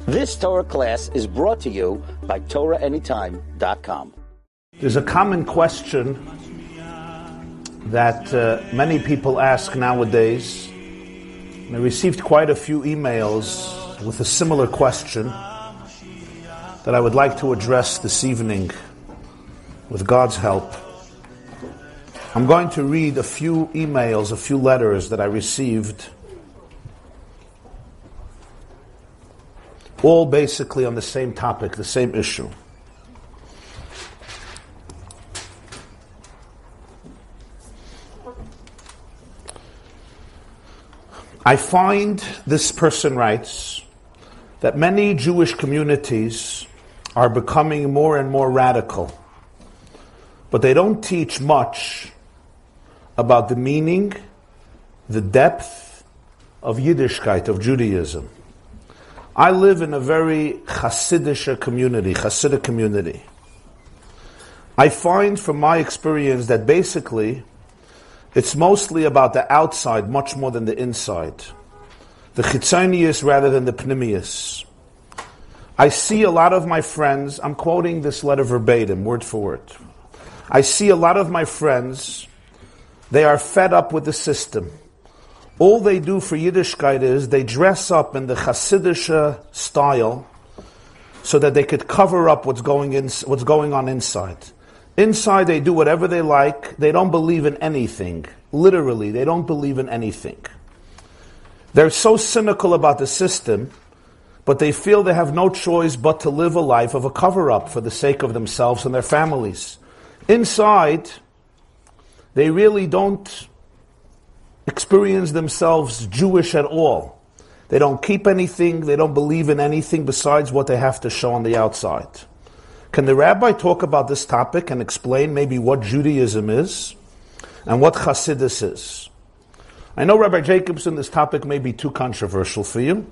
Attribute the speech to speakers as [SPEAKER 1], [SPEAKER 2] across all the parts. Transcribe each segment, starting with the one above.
[SPEAKER 1] This Torah class is brought to you by TorahAnytime.com.
[SPEAKER 2] There's a common question that uh, many people ask nowadays. I received quite a few emails with a similar question that I would like to address this evening with God's help. I'm going to read a few emails, a few letters that I received all basically on the same topic, the same issue. I find, this person writes, that many Jewish communities are becoming more and more radical, but they don't teach much about the meaning, the depth of Yiddishkeit, of Judaism. I live in a very Hasidic community, Hasidic community. I find from my experience that basically it's mostly about the outside much more than the inside. The chitzonius rather than the pnimius. I see a lot of my friends, I'm quoting this letter verbatim, word for word. I see a lot of my friends, they are fed up with the system all they do for Yiddishkeit is they dress up in the Hasidic uh, style so that they could cover up what's going in, what's going on inside. Inside, they do whatever they like. They don't believe in anything. Literally, they don't believe in anything. They're so cynical about the system, but they feel they have no choice but to live a life of a cover up for the sake of themselves and their families. Inside, they really don't experience themselves Jewish at all. They don't keep anything, they don't believe in anything besides what they have to show on the outside. Can the rabbi talk about this topic and explain maybe what Judaism is and what Hasidus is? I know Rabbi Jacobson, this topic may be too controversial for you,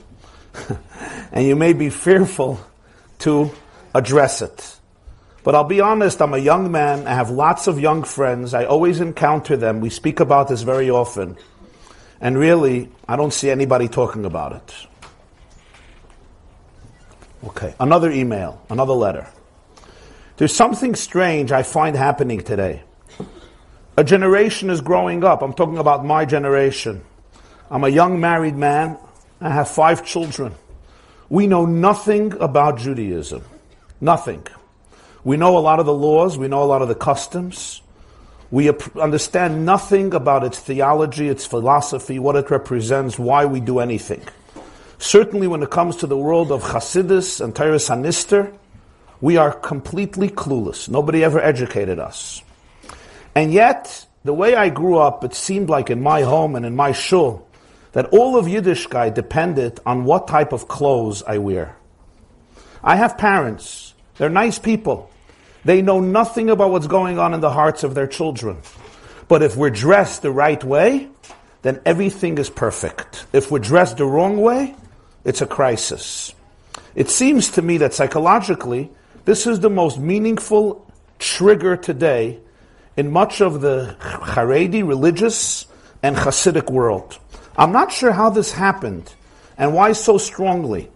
[SPEAKER 2] and you may be fearful to address it. But I'll be honest, I'm a young man. I have lots of young friends. I always encounter them. We speak about this very often. And really, I don't see anybody talking about it. Okay, another email, another letter. There's something strange I find happening today. A generation is growing up. I'm talking about my generation. I'm a young married man. I have five children. We know nothing about Judaism. Nothing. We know a lot of the laws, we know a lot of the customs. We understand nothing about its theology, its philosophy, what it represents, why we do anything. Certainly, when it comes to the world of Hasidus and Toras Hanister, we are completely clueless. Nobody ever educated us. And yet, the way I grew up, it seemed like in my home and in my shul, that all of Yiddishkeit depended on what type of clothes I wear. I have parents. They're nice people. They know nothing about what's going on in the hearts of their children. But if we're dressed the right way, then everything is perfect. If we're dressed the wrong way, it's a crisis. It seems to me that psychologically, this is the most meaningful trigger today in much of the Haredi religious and Hasidic world. I'm not sure how this happened and why so strongly.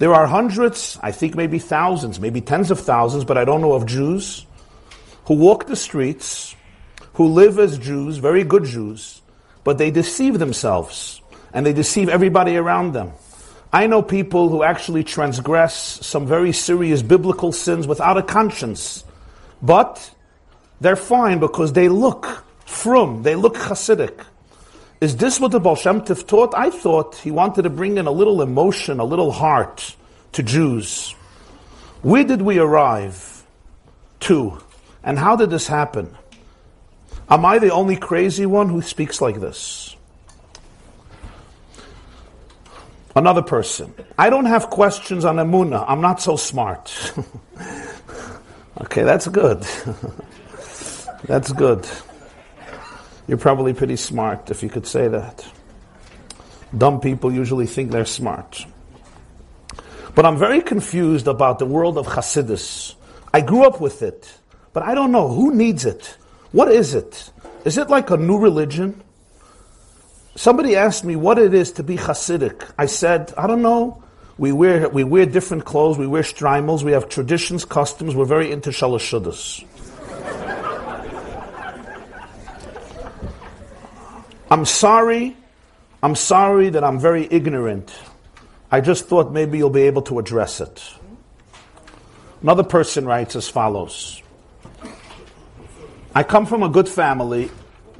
[SPEAKER 2] There are hundreds, I think maybe thousands, maybe tens of thousands, but I don't know of Jews who walk the streets, who live as Jews, very good Jews, but they deceive themselves and they deceive everybody around them. I know people who actually transgress some very serious biblical sins without a conscience, but they're fine because they look from, they look Hasidic. Is this what the Baal Shem Tov taught? I thought he wanted to bring in a little emotion, a little heart to Jews. Where did we arrive to? And how did this happen? Am I the only crazy one who speaks like this? Another person. I don't have questions on Emuna. I'm not so smart. okay, that's good. that's good. You're probably pretty smart if you could say that. Dumb people usually think they're smart. But I'm very confused about the world of Hasidus. I grew up with it, but I don't know who needs it. What is it? Is it like a new religion? Somebody asked me what it is to be Hasidic. I said, I don't know. We wear, we wear different clothes, we wear streimels, we have traditions, customs, we're very into shalashudas. I'm sorry, I'm sorry that I'm very ignorant. I just thought maybe you'll be able to address it. Another person writes as follows I come from a good family,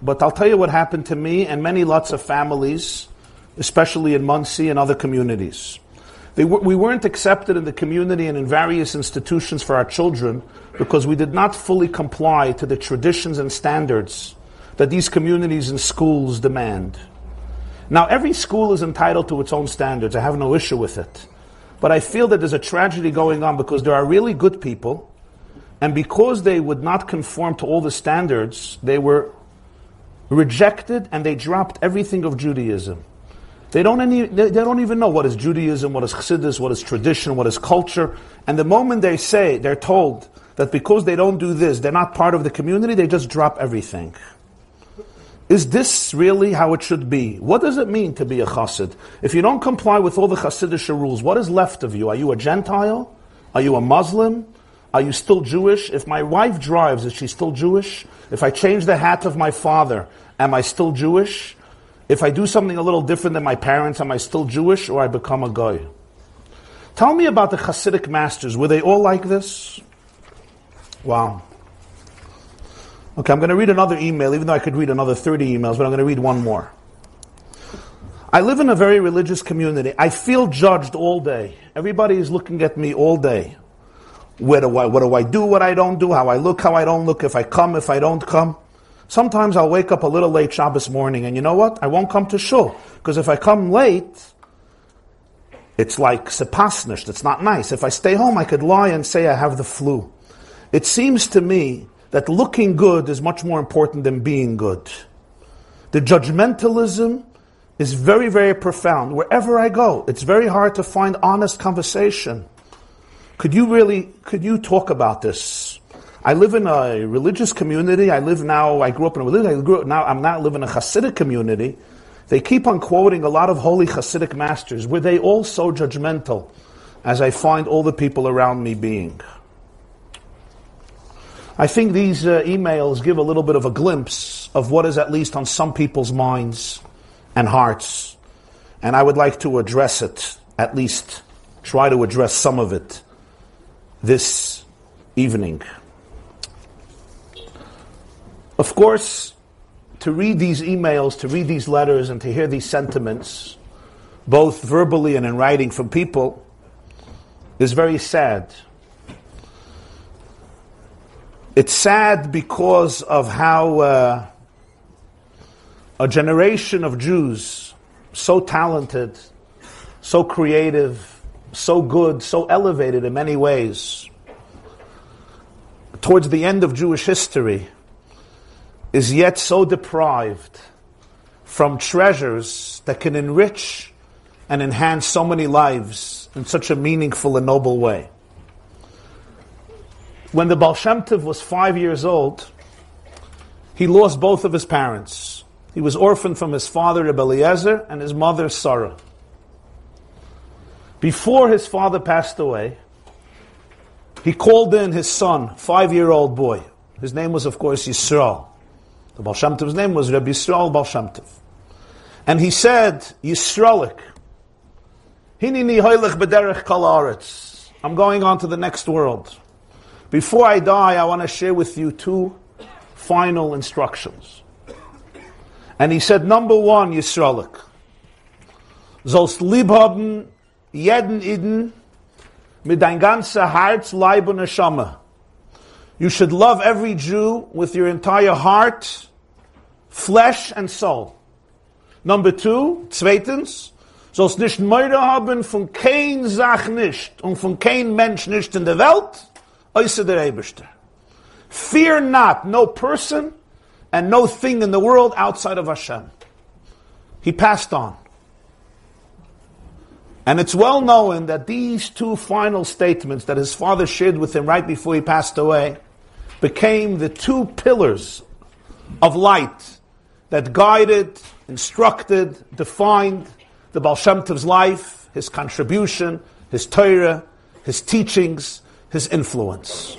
[SPEAKER 2] but I'll tell you what happened to me and many lots of families, especially in Monsey and other communities. we weren't accepted in the community and in various institutions for our children because we did not fully comply to the traditions and standards that these communities and schools demand. Now, every school is entitled to its own standards. I have no issue with it. But I feel that there's a tragedy going on because there are really good people, and because they would not conform to all the standards, they were rejected and they dropped everything of Judaism. They don't, any, they, don't even know what is Judaism, what is Chassidus, what is tradition, what is culture. And the moment they say, they're told that because they don't do this, they're not part of the community, they just drop everything. Is this really how it should be? What does it mean to be a chassid? If you don't comply with all the chassidish rules, what is left of you? Are you a Gentile? Are you a Muslim? Are you still Jewish? If my wife drives, is she still Jewish? If I change the hat of my father, am I still Jewish? If I do something a little different than my parents, am I still Jewish or I become a guy? Tell me about the Hasidic masters. Were they all like this? Wow. Okay, I'm going to read another email, even though I could read another 30 emails, but I'm going to read one more. I live in a very religious community. I feel judged all day. Everybody is looking at me all day. Where do I, what do I do, what I don't do, how I look, how I don't look, if I come, if I don't come. Sometimes I'll wake up a little late Shabbos morning, and you know what? I won't come to shul. Because if I come late, it's like sepasnisht, it's not nice. If I stay home, I could lie and say I have the flu. It seems to me that looking good is much more important than being good. The judgmentalism is very, very profound. Wherever I go, it's very hard to find honest conversation. Could you really, could you talk about this? I live in a religious community. I live now, I grew up in a religious, I grew up now, I'm not living in a Hasidic community. They keep on quoting a lot of holy Hasidic masters. Were they all so judgmental as I find all the people around me being? I think these uh, emails give a little bit of a glimpse of what is at least on some people's minds and hearts. And I would like to address it, at least try to address some of it this evening. Of course, to read these emails, to read these letters, and to hear these sentiments, both verbally and in writing from people, is very sad. It's sad because of how uh, a generation of Jews, so talented, so creative, so good, so elevated in many ways, towards the end of Jewish history, is yet so deprived from treasures that can enrich and enhance so many lives in such a meaningful and noble way. When the Baal Shem Tov was five years old, he lost both of his parents. He was orphaned from his father, Rebbe Eliezer, and his mother, Sarah. Before his father passed away, he called in his son, five-year-old boy. His name was, of course, Yisrael. The Baal Shem Tov's name was Rebbe Yisrael Baal Shem Tov. And he said, Yisraelik, Hinini hoylech bederech kal I'm going on to the next world. Before I die, I want to share with you two final instructions. And he said, number one, Yisraelik. Sollst lieb haben jeden Iden mit dein ganzer Herz, Leib und Neshama. You should love every Jew with your entire heart, flesh and soul. Number two, zweitens, sollst nicht Meure haben von kein Sach nicht und von kein Mensch nicht in der Welt, Fear not, no person and no thing in the world outside of Hashem. He passed on. And it's well known that these two final statements that his father shared with him right before he passed away became the two pillars of light that guided, instructed, defined the Baal Shem Tov's life his contribution, his Torah, his teachings, his influence.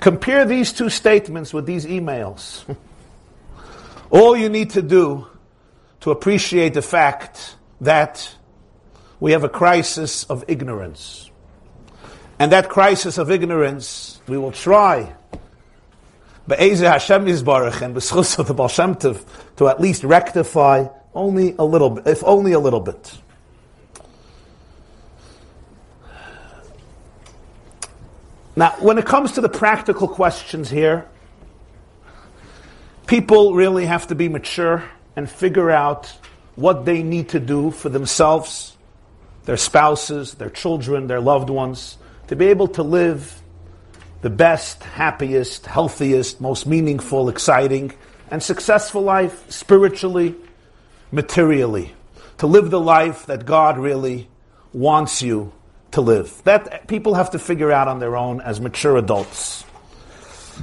[SPEAKER 2] Compare these two statements with these emails. All you need to do to appreciate the fact that we have a crisis of ignorance. And that crisis of ignorance, we will try, Be'ezeh Hashem Yisbarach and B'schus the to at least rectify only a little bit, if only a little bit. Now, when it comes to the practical questions here, people really have to be mature and figure out what they need to do for themselves, their spouses, their children, their loved ones, to be able to live the best, happiest, healthiest, most meaningful, exciting, and successful life spiritually, materially. To live the life that God really wants you to live. That people have to figure out on their own as mature adults.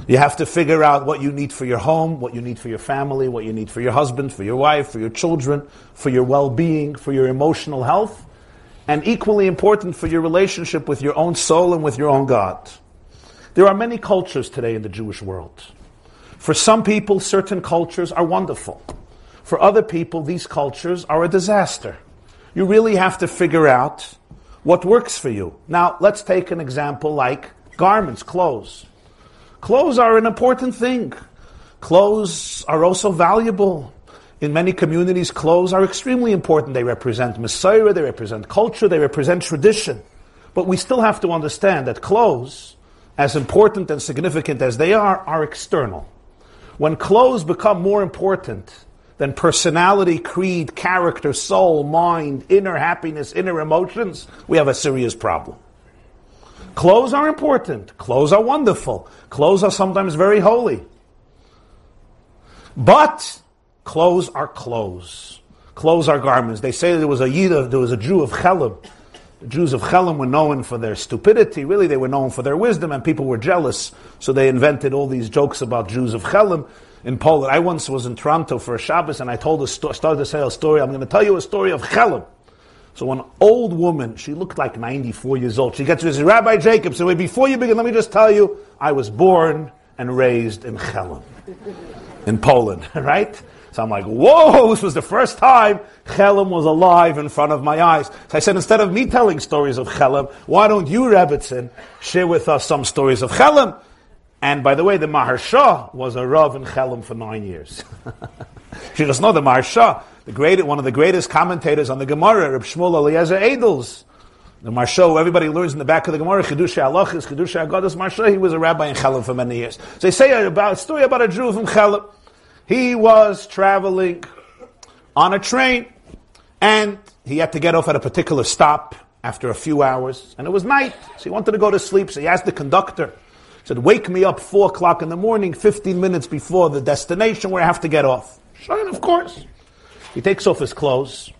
[SPEAKER 2] You have to figure out what you need for your home, what you need for your family, what you need for your husband, for your wife, for your children, for your well being, for your emotional health, and equally important for your relationship with your own soul and with your own God. There are many cultures today in the Jewish world. For some people, certain cultures are wonderful. For other people, these cultures are a disaster. You really have to figure out what works for you. Now, let's take an example like garments, clothes. Clothes are an important thing. Clothes are also valuable. In many communities, clothes are extremely important. They represent mesorah, they represent culture, they represent tradition. But we still have to understand that clothes, as important and significant as they are, are external. When clothes become more important than personality, creed, character, soul, mind, inner happiness, inner emotions, we have a serious problem. Clothes are important. Clothes are wonderful. Clothes are sometimes very holy. But clothes are clothes. Clothes are garments. They say there was a there was a Jew of Chelim. The Jews of Chelim were known for their stupidity. Really, they were known for their wisdom, and people were jealous. So they invented all these jokes about Jews of Chelim in Poland. I once was in Toronto for a Shabbos and I told a sto- started to say a story. I'm going to tell you a story of Chelim. So an old woman, she looked like 94 years old. She gets to this Rabbi Jacob, so before you begin, let me just tell you, I was born and raised in Chelim, in Poland, right? So I'm like, whoa, this was the first time Chelim was alive in front of my eyes. So I said, instead of me telling stories of Chelim, why don't you, Rebbitzin, share with us some stories of Chelim? And by the way, the Maharsha was a Rav in Chelim for nine years. she doesn't know the Maharsha, the great, one of the greatest commentators on the Gemara, Reb Shmuel Eliezer Edels. The Maharsha, everybody learns in the back of the Gemara, Chidusha Halachis, Chidusha Agadas Maharsha, he was a rabbi in Chelim for many years. So they say about, a story about a Jew from Chelim. He was traveling on a train, and he had to get off at a particular stop after a few hours, and it was night, so he wanted to go to sleep, so he asked the conductor, said, wake me up four o'clock in the morning, 15 minutes before the destination where I have to get off. Sure, of course. He takes off his clothes,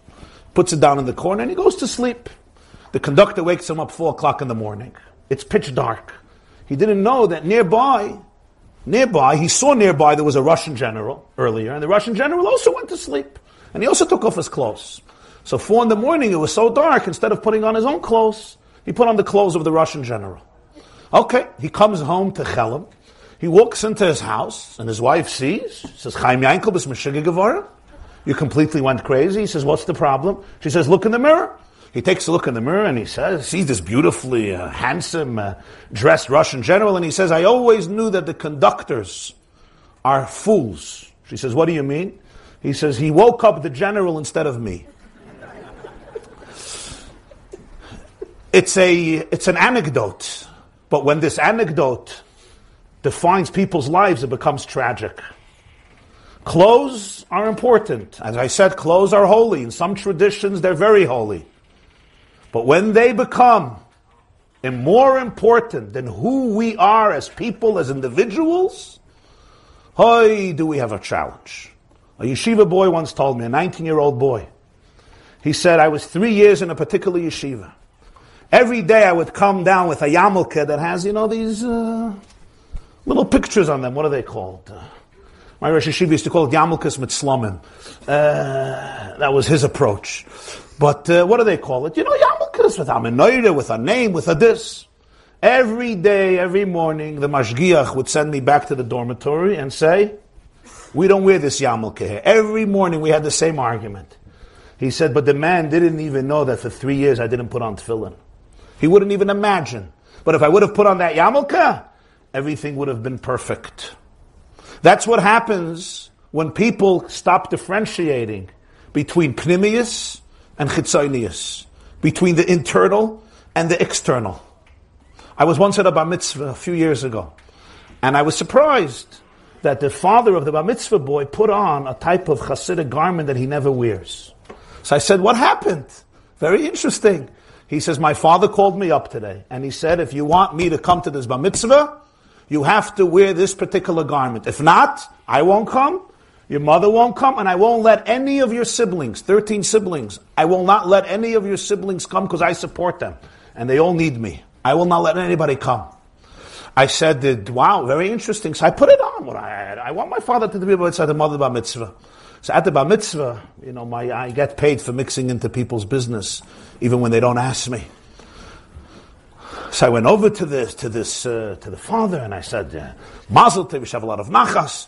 [SPEAKER 2] puts it down in the corner, and he goes to sleep. The conductor wakes him up four o'clock in the morning. It's pitch dark. He didn't know that nearby, nearby, he saw nearby there was a Russian general earlier, and the Russian general also went to sleep. And he also took off his clothes. So four in the morning, it was so dark, instead of putting on his own clothes, he put on the clothes of the Russian general. Okay, he comes home to Chelim. He walks into his house, and his wife sees. Says, Chaim Yankel b's Gevara. You completely went crazy. He says, what's the problem? She says, look in the mirror. He takes a look in the mirror and he says, sees this beautifully uh, handsome, uh, dressed Russian general, and he says, I always knew that the conductors are fools. She says, what do you mean? He says, he woke up the general instead of me. it's a, it's an anecdote. But when this anecdote defines people's lives, it becomes tragic. Clothes are important. As I said, clothes are holy. In some traditions, they're very holy. But when they become and more important than who we are as people, as individuals, hoy, do we have a challenge. A yeshiva boy once told me, a 19 year old boy, he said, I was three years in a particular yeshiva. Every day I would come down with a yarmulke that has, you know, these uh, little pictures on them. What are they called? Uh, My Rosh Hashiva used to call it Yamulkas Mitzlomim. Uh, that was his approach. But uh, what do they call it? You know, Yamulkas with a with a name, with a this. Every day, every morning, the Mashgiach would send me back to the dormitory and say, we don't wear this yarmulke here. Every morning we had the same argument. He said, but the man didn't even know that for three years I didn't put on tefillin. He wouldn't even imagine. But if I would have put on that yarmulke, everything would have been perfect. That's what happens when people stop differentiating between pnimius and chitzonius, between the internal and the external. I was once at a bar mitzvah a few years ago, and I was surprised that the father of the bar mitzvah boy put on a type of Hasidic garment that he never wears. So I said, What happened? Very interesting. He says, My father called me up today, and he said, If you want me to come to this bar mitzvah, you have to wear this particular garment. If not, I won't come, your mother won't come, and I won't let any of your siblings, 13 siblings, I will not let any of your siblings come because I support them, and they all need me. I will not let anybody come. I said, wow, very interesting. So I put it on. What I. I want my father to be able to the mother bar mitzvah. So at the bar mitzvah, you know, my, I get paid for mixing into people's business, even when they don't ask me. So I went over to this, to this, uh, to the father, and I said, uh, Mazel tov, have a lot of nachas.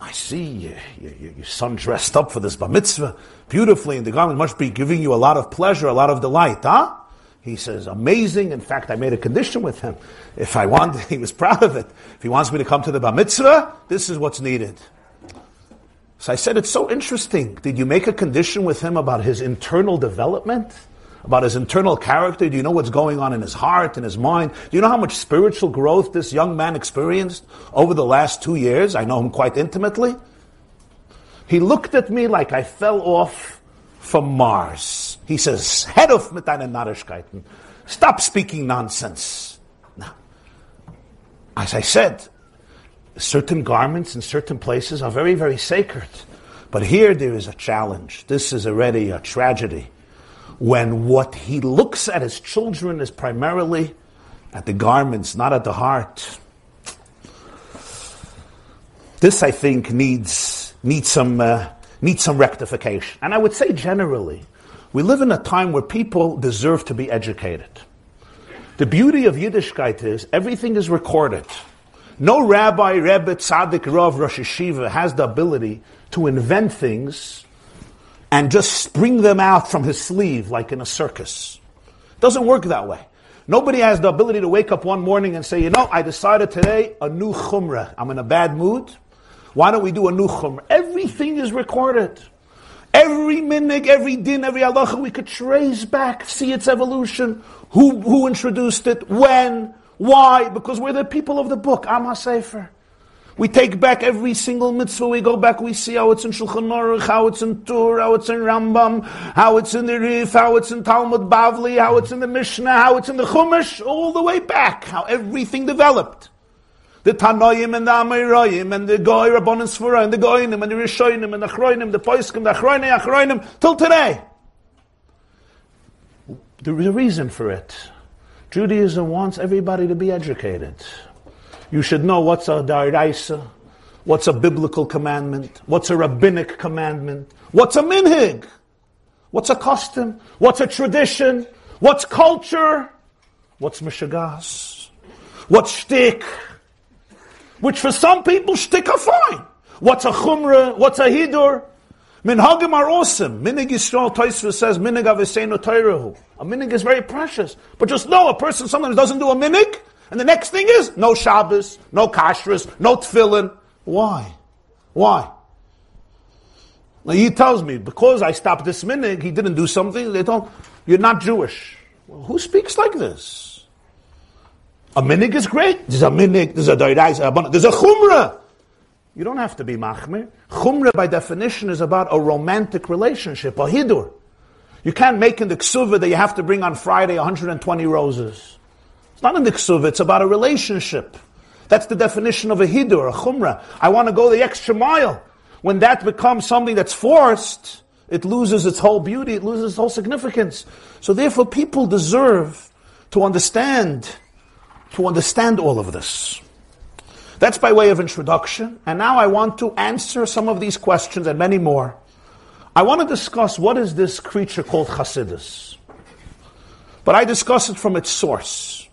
[SPEAKER 2] I see uh, your son dressed up for this bar mitzvah beautifully, and the garment must be giving you a lot of pleasure, a lot of delight, huh? He says, amazing. In fact, I made a condition with him. If I want, he was proud of it. If he wants me to come to the bar mitzvah, this is what's needed. So I said, it's so interesting. Did you make a condition with him about his internal development? About his internal character? Do you know what's going on in his heart, in his mind? Do you know how much spiritual growth this young man experienced over the last two years? I know him quite intimately. He looked at me like I fell off from Mars. He says, head off mit deinen Narrischkeiten. Stop speaking nonsense. Now, as I said, certain garments in certain places are very, very sacred. But here there is a challenge. This is already a tragedy. When what he looks at his children is primarily at the garments, not at the heart. This, I think, needs, needs some uh, needs some rectification. And I would say generally, we live in a time where people deserve to be educated. The beauty of Yiddishkeit is everything is recorded. No rabbi, rebbe, tzaddik, rav, rosh yeshiva has the ability to invent things and just spring them out from his sleeve like in a circus. It doesn't work that way. Nobody has the ability to wake up one morning and say, you know, I decided today a new chumrah. I'm in a bad mood. Why don't we do a new chumrah? Everything is recorded. Every minig, every din, every halacha, we could trace back, see its evolution. Who, who introduced it? When? Why? Because we're the people of the book, Am HaSefer. We take back every single mitzvah. We go back. We see how it's in Shulchan Aruch, how it's in Tur, how it's in Rambam, how it's in the Rif, how it's in Talmud Bavli, how it's in the Mishnah, how it's in the Chumash, all the way back. How everything developed the Tanoim and the Amoraim and the Goy Rabbanim Svura and the Goyim and the Rishonim and the Achroinim, the Poiskim, the Achroinim, Achroinim, till today. A reason for it. Judaism wants everybody to be educated. You should know what's a Daraisa, what's a biblical commandment, what's a rabbinic commandment, what's a minhig, what's a custom, what's a tradition, what's culture, what's mishagas, what's shtick, which for some people shtick are fine. What's a chumrah? What's a hidur? Minhagim are awesome. Minig Yisrael says minig aviseinu toirahu. A minig is very precious. But just know a person sometimes doesn't do a minig, and the next thing is no Shabbos, no kashrus, no tefillin. Why? Why? Now he tells me because I stopped this minig, he didn't do something. They don't. You're not Jewish. Well, who speaks like this? A minig is great. There's a minig, there's a doirais, there's a chumrah. You don't have to be machmir. Chumrah, by definition, is about a romantic relationship, a hidur. You can't make in the ksuva that you have to bring on Friday 120 roses. It's not in the ksuva, it's about a relationship. That's the definition of a hidur, a chumrah. I want to go the extra mile. When that becomes something that's forced, it loses its whole beauty, it loses its whole significance. So therefore, people deserve to understand to understand all of this. That's by way of introduction. And now I want to answer some of these questions and many more. I want to discuss what is this creature called Hasidus. But I discuss it from its source.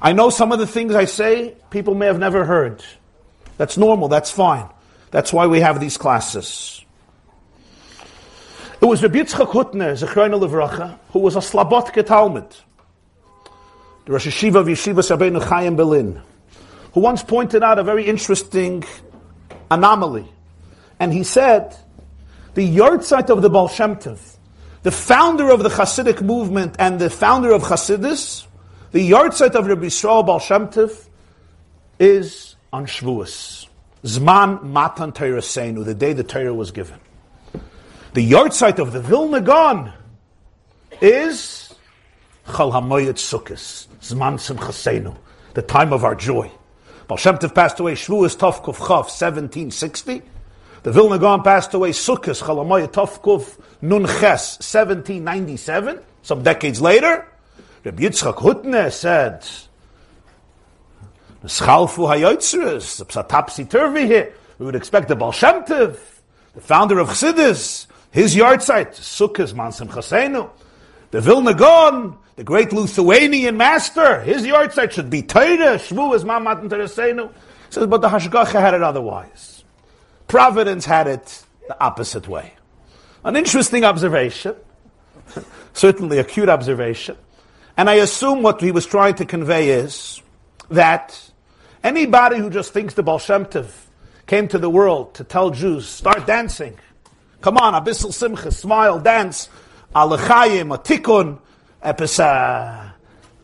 [SPEAKER 2] I know some of the things I say people may have never heard. That's normal, that's fine. That's why we have these classes. It was Rabbi Yitzchak Hutner, Zechroina Levracha, who was a Slabotke talmid, the Rosh Yeshiva of Yeshivas Rabbeinu Chaim Berlin, who once pointed out a very interesting anomaly. And he said, the yahrzeit of the Baal Shem Tov, the founder of the Hasidic movement and the founder of Hasidus, the yahrzeit of Rabbi Yisrael Baal Shem Tov is on Shavuos. Zman Matan Torah Seinu, the day the Torah was given. The yahrzeit of the Vilna Gaon is Chal Hamoyet Sukkos, Zman Simchaseinu, the time of our joy. Baal Shem Tov passed away Shavuos Tov Kuf Chav, 1760. The Vilna Gaon passed away Sukkos Chal Hamoyet Tov Kuf Nun Ches, 1797. Some decades later, Rabbi Yitzchak Hutner said, Schalfu Hayotzres, Psatapsi Turvi here. We would expect the Baal Shem Tov, the founder of Chassidus, his yahrzeit Sukkot Mansim Chasenu. The Vilna Gaon, the great Lithuanian master, his yahrzeit should be Torah, Shvuas Mamat Teresenu. Says, but the Hashgacha had it otherwise. Providence had it the opposite way. An interesting observation, certainly a cute observation. And I assume what he was trying to convey is that anybody who just thinks the Baal Shem Tov came to the world to tell Jews, start dancing, Come on, Abyssal Simcha, smile, dance, Alechayim, a tikkun, episa, uh,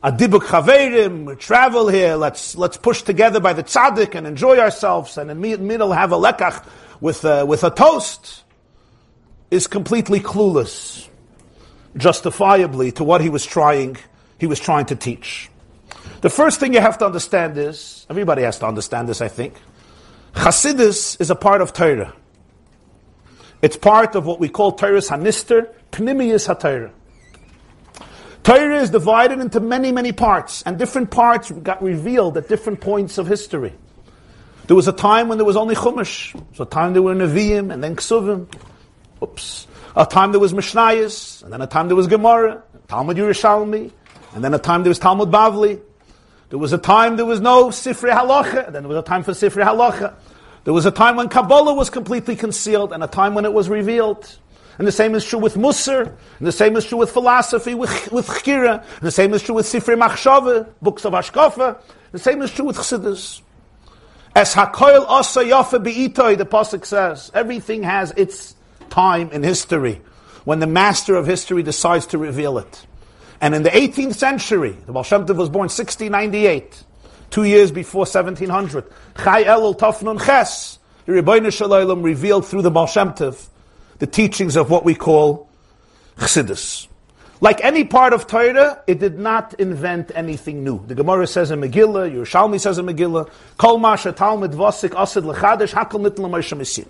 [SPEAKER 2] a dibuk chaverim, travel here, let's, let's push together by the tzaddik and enjoy ourselves, and in the middle have a lekach with a, with a toast, is completely clueless, justifiably, to what he was trying, he was trying to teach. The first thing you have to understand is, everybody has to understand this, I think, Chasidus is a part of Torah. It's part of what we call Toras Hanister, Pnimius HaTorah. Torah is divided into many, many parts, and different parts got revealed at different points of history. There was a time when there was only Chumash. Was a time there were Nevi'im, and then Ksuvim. Oops. A time there was Mishnayos, and then a time there was Gemara, Talmud Yerushalmi, and then a time there was Talmud Bavli. There was a time there was no Sifri Halacha, and then there was a time for Sifri Halacha. There was a time when Kabbalah was completely concealed and a time when it was revealed. And the same is true with Musar, and the same is true with philosophy, with, with Chkira, and the same is true with Sifrei Machshava, books of Ashkafa, the same is true with Chassidus. As Hakoil Asa Yafa Be'itoy, the Pasuk says, everything has its time in history, when the master of history decides to reveal it. And in the 18th century, the Baal Shem Tov was born 1698, two years before 1700. Chai Elul Tafnun Ches, the Rebbeinu Shalom revealed through the Baal Shem Tov the teachings of what we call Chassidus. Like any part of Torah, it did not invent anything new. The Gemara says in Megillah, Yerushalmi says in Megillah, Kol Masha Talmud Vasik Asid Lechadesh Hakal Nitla.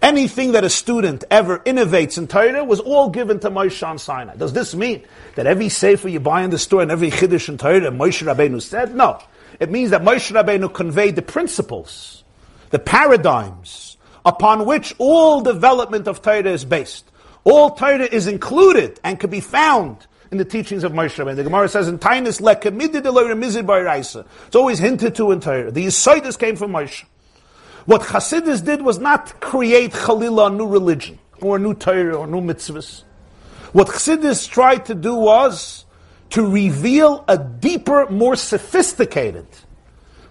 [SPEAKER 2] Anything that a student ever innovates in Torah was all given to Moshe on Sinai. Does this mean that every sefer you buy in the store and every chiddush in Torah Moshe Rabbeinu said? No. It means that Moshe Rabbeinu conveyed the principles, the paradigms upon which all development of Torah is based. All Torah is included and can be found in the teachings of Moshe Rabbeinu. The Gemara says in Tainus lekemidid It's always hinted to in Torah. The Yisaitis came from Moshe. What Hasidus did was not create Chalila, a new religion, or a new Torah, or new mitzvahs. What Chassidus tried to do was to reveal a deeper, more sophisticated,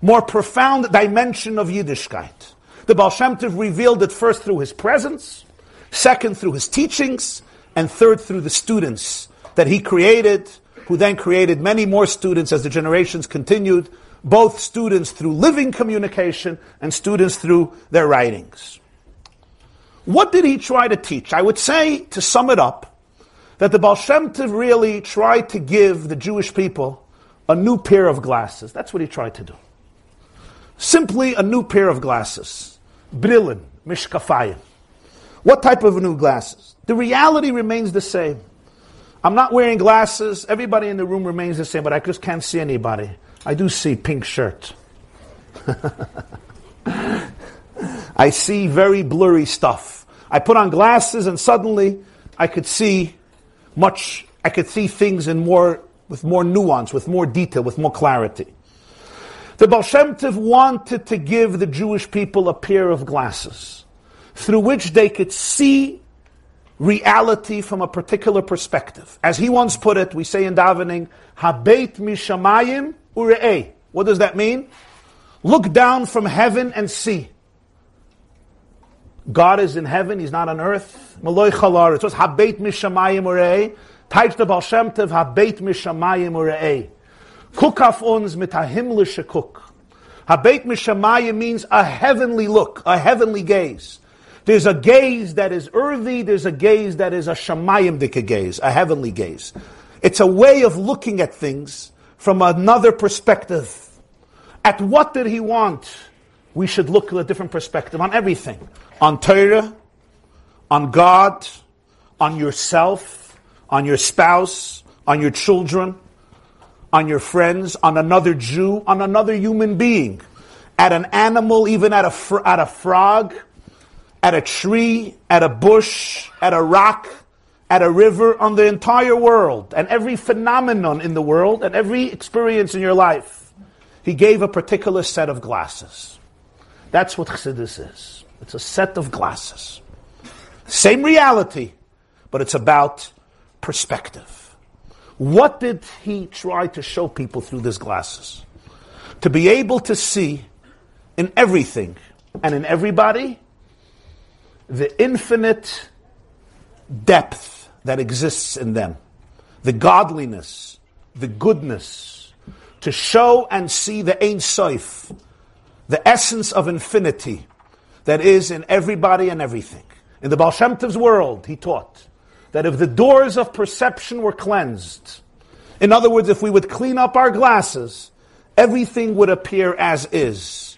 [SPEAKER 2] more profound dimension of Yiddishkeit. The Baal Shem Tov revealed it first through his presence, second through his teachings, and third through the students that he created, who then created many more students as the generations continued, both students through living communication and students through their writings. What did he try to teach? I would say, to sum it up, that the Baal Shem Tov really tried to give the Jewish people a new pair of glasses. That's what he tried to do. Simply a new pair of glasses. Brilin, mishkafayim. What type of new glasses? The reality remains the same. I'm not wearing glasses. Everybody in the room remains the same, but I just can't see anybody. I do see pink shirt. I see very blurry stuff. I put on glasses and suddenly I could see much, I could see things in more, with more nuance, with more detail, with more clarity. The Baal Shem Tov wanted to give the Jewish people a pair of glasses through which they could see reality from a particular perspective. As he once put it, we say in davening, Habeit mishamayim ure'eh. What does that mean? Look down from heaven and see. God is in heaven, He's not on earth. Maloi chalar. It says Habeit mishamayim ure'eh. Types the Baal Shem Tov, Habeit mishamayim ure'eh. Kukaf uns mit a. Habeit mishamayim means a heavenly look, a heavenly gaze. There's a gaze that is earthy, there's a gaze that is a shamayim dika gaze, a heavenly gaze. It's a way of looking at things from another perspective. At what did he want? We should look at a different perspective on everything. On Torah, on God, on yourself, on your spouse, on your children, on your friends, on another Jew, on another human being, at an animal, even at a, fr- at a frog, at a tree, at a bush, at a rock, at a river, on the entire world, and every phenomenon in the world, and every experience in your life. He gave a particular set of glasses. That's what Chassidus is. It's a set of glasses. Same reality, but it's about perspective. What did he try to show people through these glasses? To be able to see in everything and in everybody the infinite depth that exists in them, the godliness, the goodness, to show and see the Ein Sof, the essence of infinity that is in everybody and everything. In the Baal Shem Tov's world, he taught that if the doors of perception were cleansed, in other words, if we would clean up our glasses, everything would appear as is,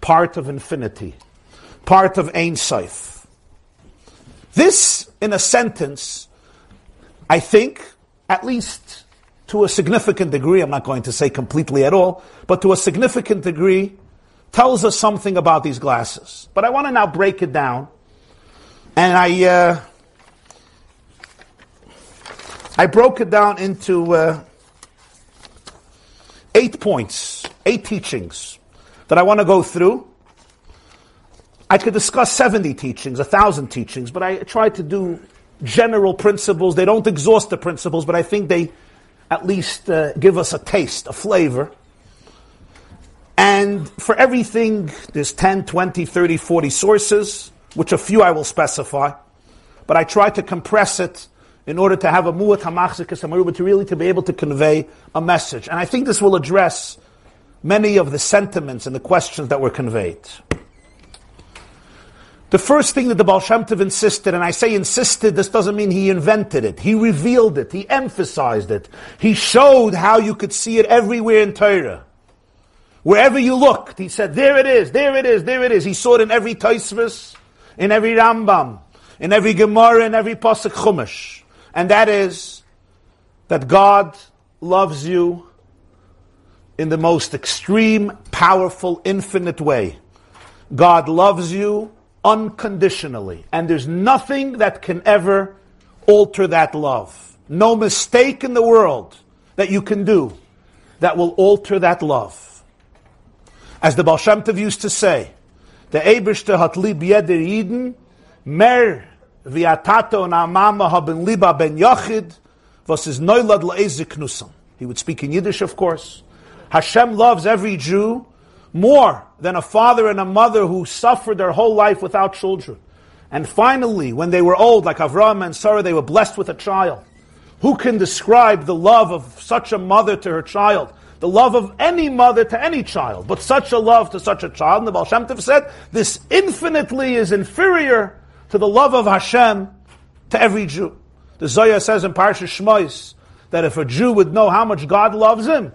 [SPEAKER 2] part of infinity, part of Ein Sof. This, in a sentence, I think, at least to a significant degree, I'm not going to say completely at all, but to a significant degree, tells us something about these glasses. But I want to now break it down. And I, uh, I broke it down into uh, eight points, eight teachings that I want to go through. I could discuss 70 teachings, 1,000 teachings, but I try to do general principles. They don't exhaust the principles, but I think they at least uh, give us a taste, a flavor. And for everything, there's 10, 20, 30, 40 sources, which a few I will specify. But I try to compress it in order to have a mu'at hamachzikas to really to be able to convey a message. And I think this will address many of the sentiments and the questions that were conveyed. The first thing that the Baal Shem Tov insisted, and I say insisted, this doesn't mean he invented it. He revealed it. He emphasized it. He showed how you could see it everywhere in Torah. Wherever you looked, he said, there it is, there it is, there it is. He saw it in every Taisvus, in every Rambam, in every Gemara, in every Pasuk Chumash. And that is that God loves you in the most extreme, powerful, infinite way. God loves you unconditionally. And there's nothing that can ever alter that love. No mistake in the world that you can do that will alter that love. As the Baal Shem Tov used to say, the Eberste hat lieb jeder mer viatato na mama haben liba ben yachid, was is neulad nusam. He would speak in Yiddish, of course. Hashem loves every Jew more than a father and a mother who suffered their whole life without children. And finally, when they were old, like Avram and Sarah, they were blessed with a child. Who can describe the love of such a mother to her child? The love of any mother to any child, but such a love to such a child. And the Baal Shem Tov said, this infinitely is inferior to the love of Hashem to every Jew. The Zohar says in Parsha Shmois that if a Jew would know how much God loves him,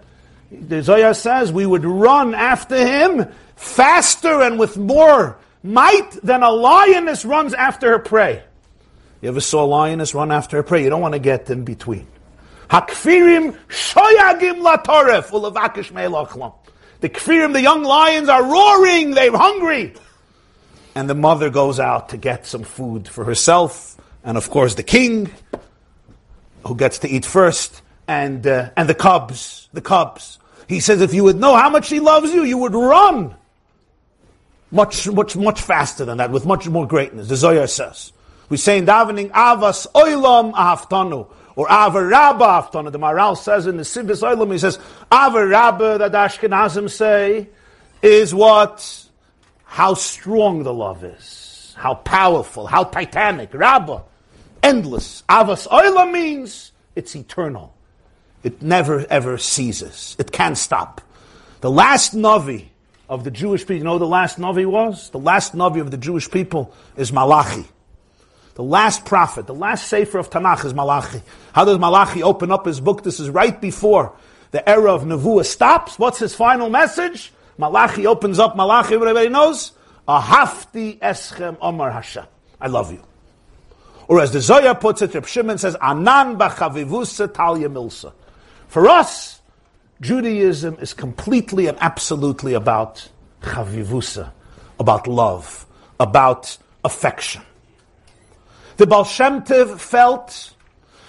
[SPEAKER 2] the Zohar says we would run after him faster and with more might than a lioness runs after her prey. You ever saw a lioness run after her prey? You don't want to get in between. Hakfirim shoyagim latoref ulavakish. The kfirim, the young lions are roaring, they're hungry. And the mother goes out to get some food for herself, and of course the king, who gets to eat first, and, uh, and the cubs, the cubs. He says, if you would know how much he loves you, you would run much, much, much faster than that, with much more greatness. The Zohar says. We say in davening, Avas Oilam Ahaftanu, or Ava Rabba Ahaftanu. The Maharal says in the Sivis Oilam, he says, Ava Rabba, that Ashkenazim say, is what, how strong the love is, how powerful, how titanic. Rabba, endless. Avas Oilam means it's eternal. It never ever ceases. It can't stop. The last Navi of the Jewish people, you know the last Navi was? The last Navi of the Jewish people is Malachi. The last prophet, the last Sefer of Tanakh is Malachi. How does Malachi open up his book? This is right before the era of Nevuah stops. What's his final message? Malachi opens up Malachi, everybody knows. Ahafti eschem omar Hashem. I love you. Or as the Zohar puts it, Reb Shimon says, Anan b'chavivusa talya milsa. For us, Judaism is completely and absolutely about chavivusa, about love, about affection. The Baal Shem Tov felt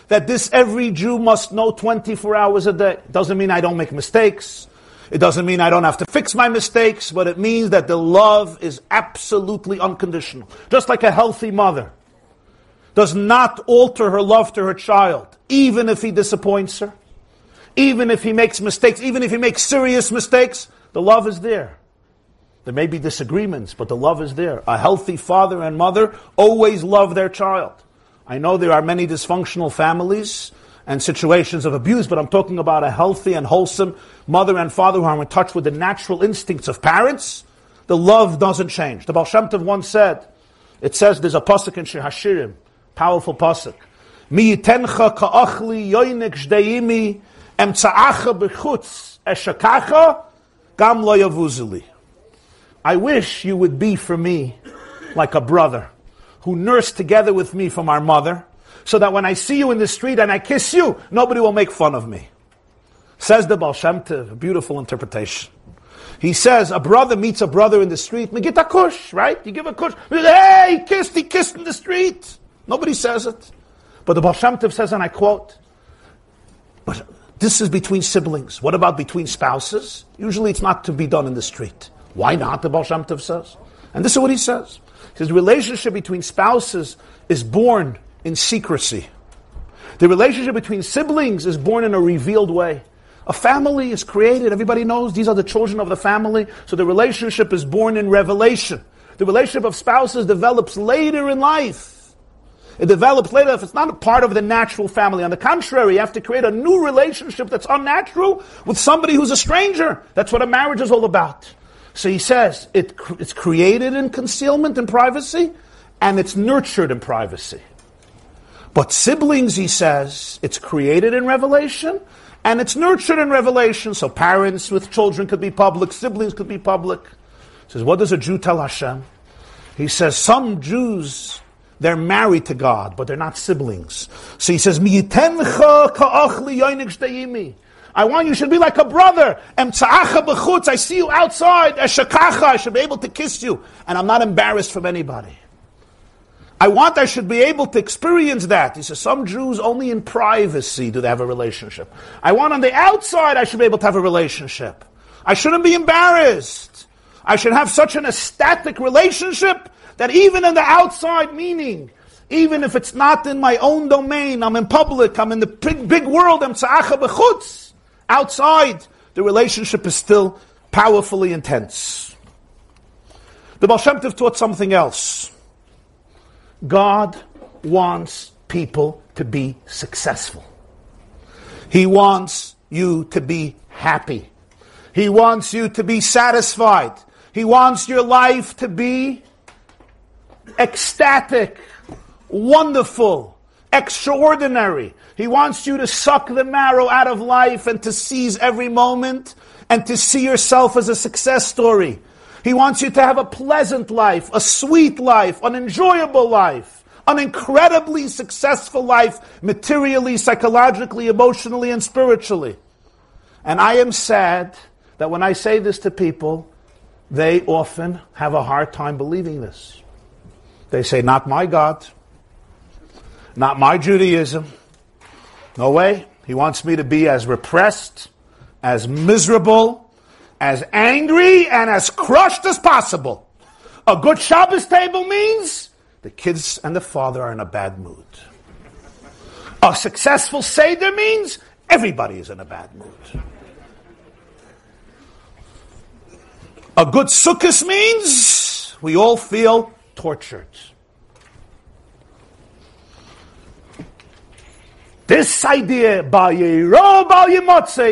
[SPEAKER 2] that this every Jew must know 24 hours a day. Doesn't mean I don't make mistakes. It doesn't mean I don't have to fix my mistakes, but it means that the love is absolutely unconditional. Just like a healthy mother does not alter her love to her child, even if he disappoints her, even if he makes mistakes, even if he makes serious mistakes, the love is there. There may be disagreements, but the love is there. A healthy father and mother always love their child. I know there are many dysfunctional families and situations of abuse, but I'm talking about a healthy and wholesome mother and father who are in touch with the natural instincts of parents. The love doesn't change. The Baal Shem Tov once said, it says there's a pasuk in Shir Hashirim, powerful pasuk. Mi yitencha ka'achli yoinik jdeimi emtsa'acha b'chutz eshakacha gam lo yavuzili. I wish you would be for me like a brother who nursed together with me from our mother, so that when I see you in the street and I kiss you, nobody will make fun of me. Says the Baal Shem Tov, a beautiful interpretation. He says, a brother meets a brother in the street, get a kush, right? You give a kush. Hey, he kissed, he kissed in the street. Nobody says it. But the Baal Shem Tov says, and I quote, but this is between siblings. What about between spouses? Usually it's not to be done in the street. Why not, the Baal Shem Tov says? And this is what he says. Says, relationship between spouses is born in secrecy. The relationship between siblings is born in a revealed way. A family is created, everybody knows these are the children of the family, so the relationship is born in revelation. The relationship of spouses develops later in life. It develops later if it's not a part of the natural family. On the contrary, you have to create a new relationship that's unnatural with somebody who's a stranger. That's what a marriage is all about. So he says it, it's created in concealment and privacy, and it's nurtured in privacy. But siblings, he says, it's created in revelation, and it's nurtured in revelation. So parents with children could be public, siblings could be public. He says, what does a Jew tell Hashem? He says, some Jews, they're married to God, but they're not siblings. So he says, I want you should be like a brother. I see you outside. I should be able to kiss you. And I'm not embarrassed from anybody. I want I should be able to experience that. He says, some Jews only in privacy do they have a relationship. I want on the outside I should be able to have a relationship. I shouldn't be embarrassed. I should have such an ecstatic relationship that even in the outside meaning, even if it's not in my own domain, I'm in public, I'm in the big, big world, I'm tza'acha b'chutz. Outside, the relationship is still powerfully intense. The Baal Shem Tov taught something else. God wants people to be successful. He wants you to be happy. He wants you to be satisfied. He wants your life to be ecstatic, wonderful, extraordinary. He wants you to suck the marrow out of life and to seize every moment and to see yourself as a success story. He wants you to have a pleasant life, a sweet life, an enjoyable life, an incredibly successful life, materially, psychologically, emotionally, and spiritually. And I am sad that when I say this to people, they often have a hard time believing this. They say, Not my God, not my Judaism. No way. He wants me to be as repressed, as miserable, as angry, and as crushed as possible. A good Shabbos table means the kids and the father are in a bad mood. A successful Seder means everybody is in a bad mood. A good Sukkot means we all feel tortured. This idea,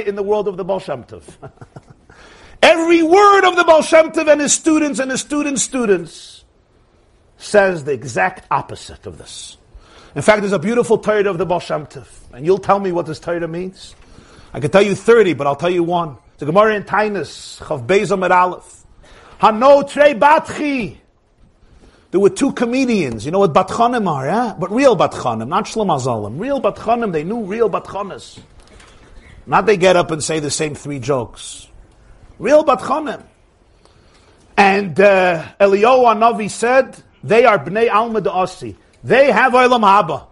[SPEAKER 2] in the world of the Baal Shem Tov. Every word of the Baal Shem Tov and his students and his students' students says the exact opposite of this. In fact, there's a beautiful Torah of the Baal Shem Tov, and you'll tell me what this Torah means. I can tell you 30, but I'll tell you one. It's Gemara in Tainus, Chav Bezom at Aleph. Hano Trei Batchi. There were two comedians. You know what Batchanim are, yeah? But real Batchanim, not Shlamazalim. Real Batchanim, they knew real Batchanas. Not they get up and say the same three jokes. Real Batchanim. And uh, Eliyahu Navi said, they are Bnei Alma Asi. They have Olam Haba.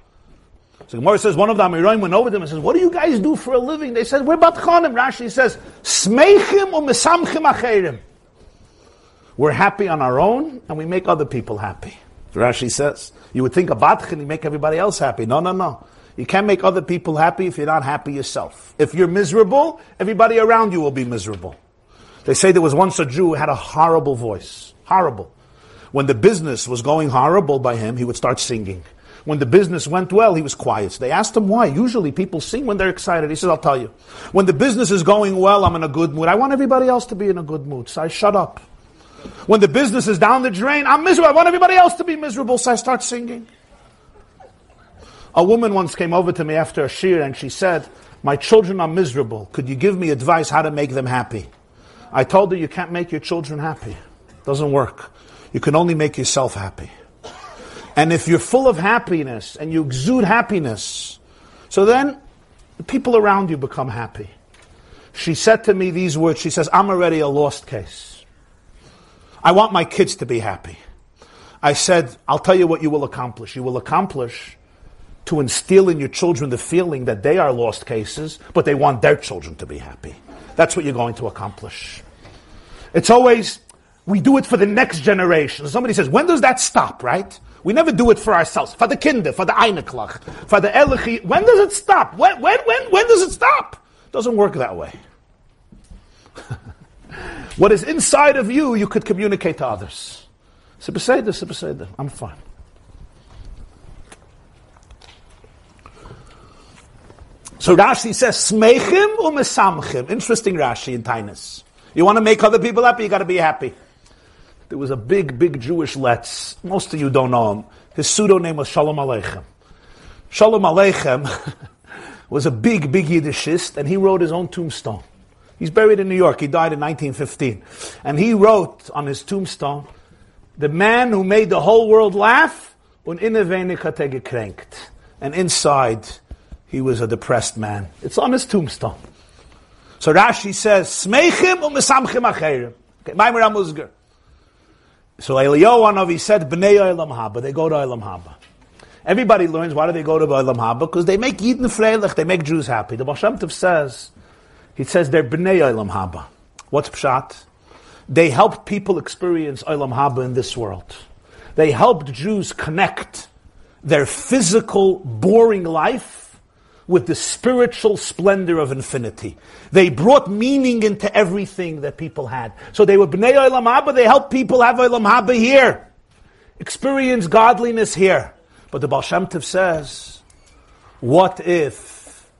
[SPEAKER 2] So Gemara says one of the Amoraim went over them and says, "What do you guys do for a living?" They said, "We're batchanim." Rashi says, "Smeichim u'mesamchim acherim." We're happy on our own, and we make other people happy. Rashi says, "You would think a batchin, you make everybody else happy." No, no, no. You can't make other people happy if you're not happy yourself. If you're miserable, everybody around you will be miserable. They say there was once a Jew who had a horrible voice. Horrible. When the business was going horrible by him, he would start singing. When the business went well, he was quiet. They asked him why. Usually people sing when they're excited. He says, I'll tell you. When the business is going well, I'm in a good mood. I want everybody else to be in a good mood. So I shut up. When the business is down the drain, I'm miserable. I want everybody else to be miserable. So I start singing. A woman once came over to me after a shir and she said, My children are miserable. Could you give me advice how to make them happy? I told her you can't make your children happy. Doesn't work. You can only make yourself happy. And if you're full of happiness and you exude happiness, so then the people around you become happy. She said to me these words She says, I'm already a lost case. I want my kids to be happy. I said, I'll tell you what you will accomplish. You will accomplish to instill in your children the feeling that they are lost cases, but they want their children to be happy. That's what you're going to accomplish. It's always, we do it for the next generation. Somebody says, when does that stop, right? We never do it for ourselves, for the kinder, for the Eineklach, for the Elichi. When does it stop? When, when, when, when does it stop? It doesn't work that way. what is inside of you, you could communicate to others. I'm fine. So Rashi says, Smechim u'mesamchim. Interesting Rashi in Tainus. You want to make other people happy, you got to be happy. There was a big, big Jewish letz. Most of you don't know him. His pseudo name was Shalom Aleichem. Shalom Aleichem was a big, big Yiddishist, and he wrote his own tombstone. He's buried in New York. He died in 1915. And he wrote on his tombstone, the man who made the whole world laugh, und inne kränkt. And inside, he was a depressed man. It's on his tombstone. So Rashi says, Smeichim u'mesamchim acherim. Okay, Maimer HaMuzgar. So Eliyahu Navi said, Bnei Olam Haba. They go to Olam Haba. Everybody learns why do they go to Olam Haba? Because they make Yidden Freilich, they make Jews happy. The Baal says, he says they're Bnei Olam Haba. What's Pshat? They help people experience Olam Haba in this world. They helped Jews connect their physical, boring life with the spiritual splendor of infinity. They brought meaning into everything that people had. So they were Bnei Olam Haba, they helped people have Olam Haba here. Experience godliness here. But the Baal Shem Tov says, what if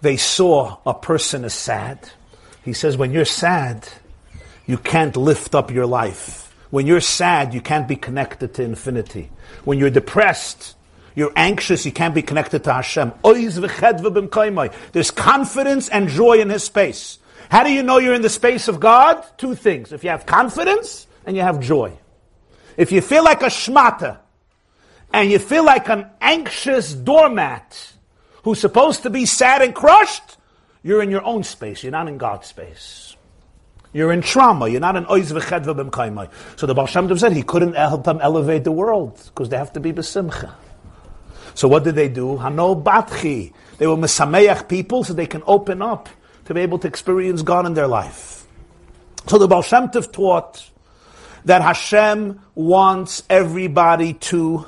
[SPEAKER 2] they saw a person as sad? He says, when you're sad, you can't lift up your life. When you're sad, you can't be connected to infinity. When you're depressed, you're anxious, you can't be connected to Hashem. There's confidence and joy in His space. How do you know you're in the space of God? Two things. If you have confidence and you have joy. If you feel like a shmata and you feel like an anxious doormat who's supposed to be sad and crushed, you're in your own space. You're not in God's space. You're in trauma. You're not an oiz v'chedva b'mkaimai. So the Baal Shem said he couldn't help them elevate the world because they have to be besimcha. So what did they do? Hano batchi. They were mesameach people so they can open up to be able to experience God in their life. So the Baal Shem Tov taught that Hashem wants everybody to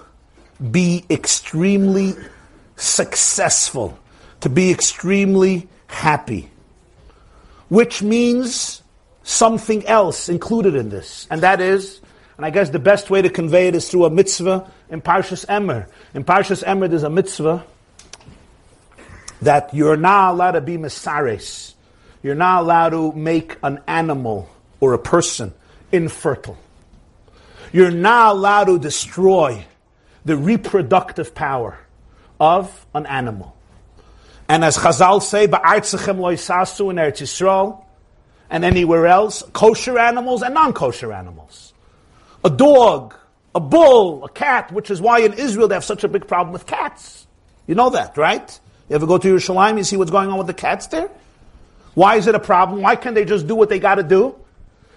[SPEAKER 2] be extremely successful, to be extremely happy, which means something else included in this, and that is, and I guess the best way to convey it is through a mitzvah in Parshas Emor. In Parshas Emor, there's a mitzvah that you're not allowed to be mesares. You're not allowed to make an animal or a person infertile. You're not allowed to destroy the reproductive power of an animal. And as Chazal say, "Ba'artzechem loisasu in Eretz Yisrael, and anywhere else, kosher animals and non-kosher animals. A dog, a bull, a cat, which is why in Israel they have such a big problem with cats. You know that, right? You ever go to Yerushalayim, you see what's going on with the cats there? Why is it a problem? Why can't they just do what they got to do?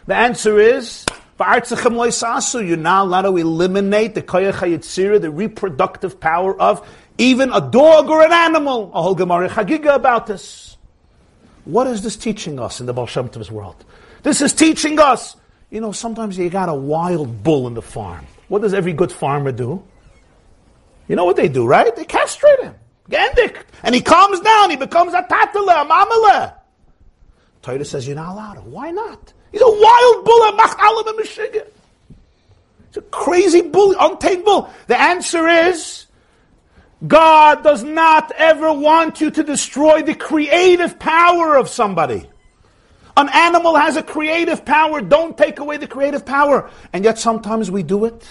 [SPEAKER 2] The answer is you're not allowed to eliminate the koyach the reproductive power of even a dog or an animal. A whole Gemara Chagiga about this. What is this teaching us in the Baal Shem Tov's world? This is teaching us, you know, sometimes you got a wild bull in the farm. What does every good farmer do? You know what they do, right? They castrate him. Gendik. And he calms down. He becomes a tatala, a mamala. Torah says you're not allowed. Why not? He's a wild bull, a machalim Michigan. He's a crazy bull, untamed bull. The answer is, God does not ever want you to destroy the creative power of somebody. An animal has a creative power. Don't take away the creative power. And yet sometimes we do it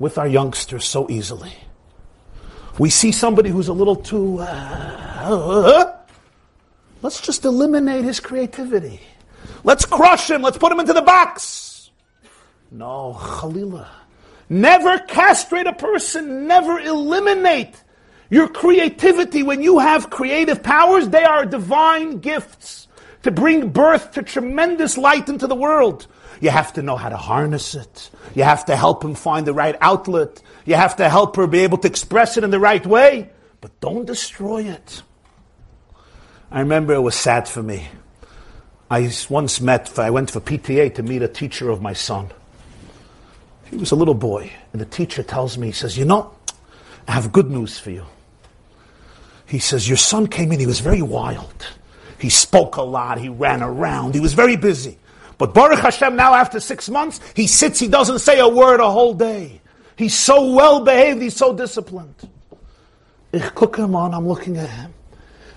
[SPEAKER 2] with our youngsters so easily. We see somebody who's a little too, uh, uh, let's just eliminate his creativity. Let's crush him. Let's put him into the box. No, Khalila. Never castrate a person. Never eliminate your creativity. When you have creative powers, they are divine gifts to bring birth to tremendous light into the world. You have to know how to harness it. You have to help him find the right outlet. You have to help her be able to express it in the right way. But don't destroy it. I remember it was sad for me. I once met, I went for PTA to meet a teacher of my son. He was a little boy, and the teacher tells me, he says, You know, I have good news for you. He says, Your son came in, he was very wild. He spoke a lot, he ran around, he was very busy. But Baruch Hashem, now after six months, he sits, he doesn't say a word a whole day. He's so well behaved, he's so disciplined. Ich gucke him on, I'm looking at him.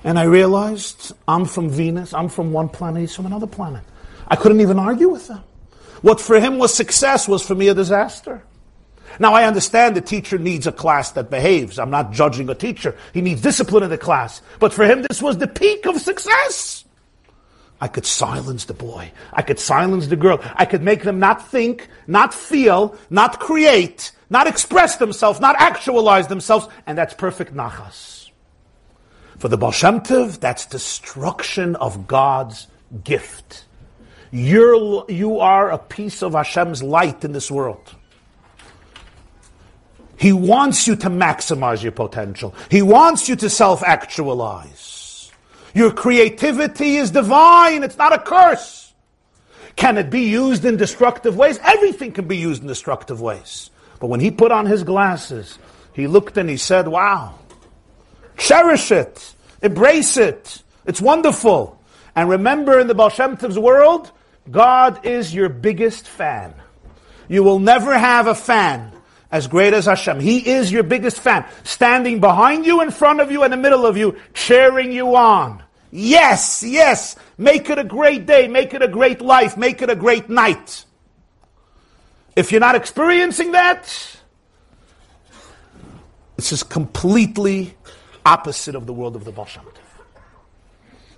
[SPEAKER 2] And I realized I'm from Venus, I'm from one planet, he's from another planet. I couldn't even argue with him. What for him was success was for me a disaster. Now I understand the teacher needs a class that behaves. I'm not judging a teacher. He needs discipline in the class. But for him, this was the peak of success. I could silence the boy. I could silence the girl. I could make them not think, not feel, not create, not express themselves, not actualize themselves. And that's perfect nachas. For the Baal Shem Tov, that's destruction of God's gift. You're, you are a piece of Hashem's light in this world. He wants you to maximize your potential. He wants you to self-actualize. Your creativity is divine. It's not a curse. Can it be used in destructive ways? Everything can be used in destructive ways. But when he put on his glasses, he looked and he said, wow, Cherish it. Embrace it. It's wonderful. And remember in the Baal Shem Tov's world, God is your biggest fan. You will never have a fan as great as Hashem. He is your biggest fan, standing behind you, in front of you, in the middle of you, cheering you on. Yes, yes, make it a great day, make it a great life, make it a great night. If you're not experiencing that, this is completely opposite of the world of the Baal.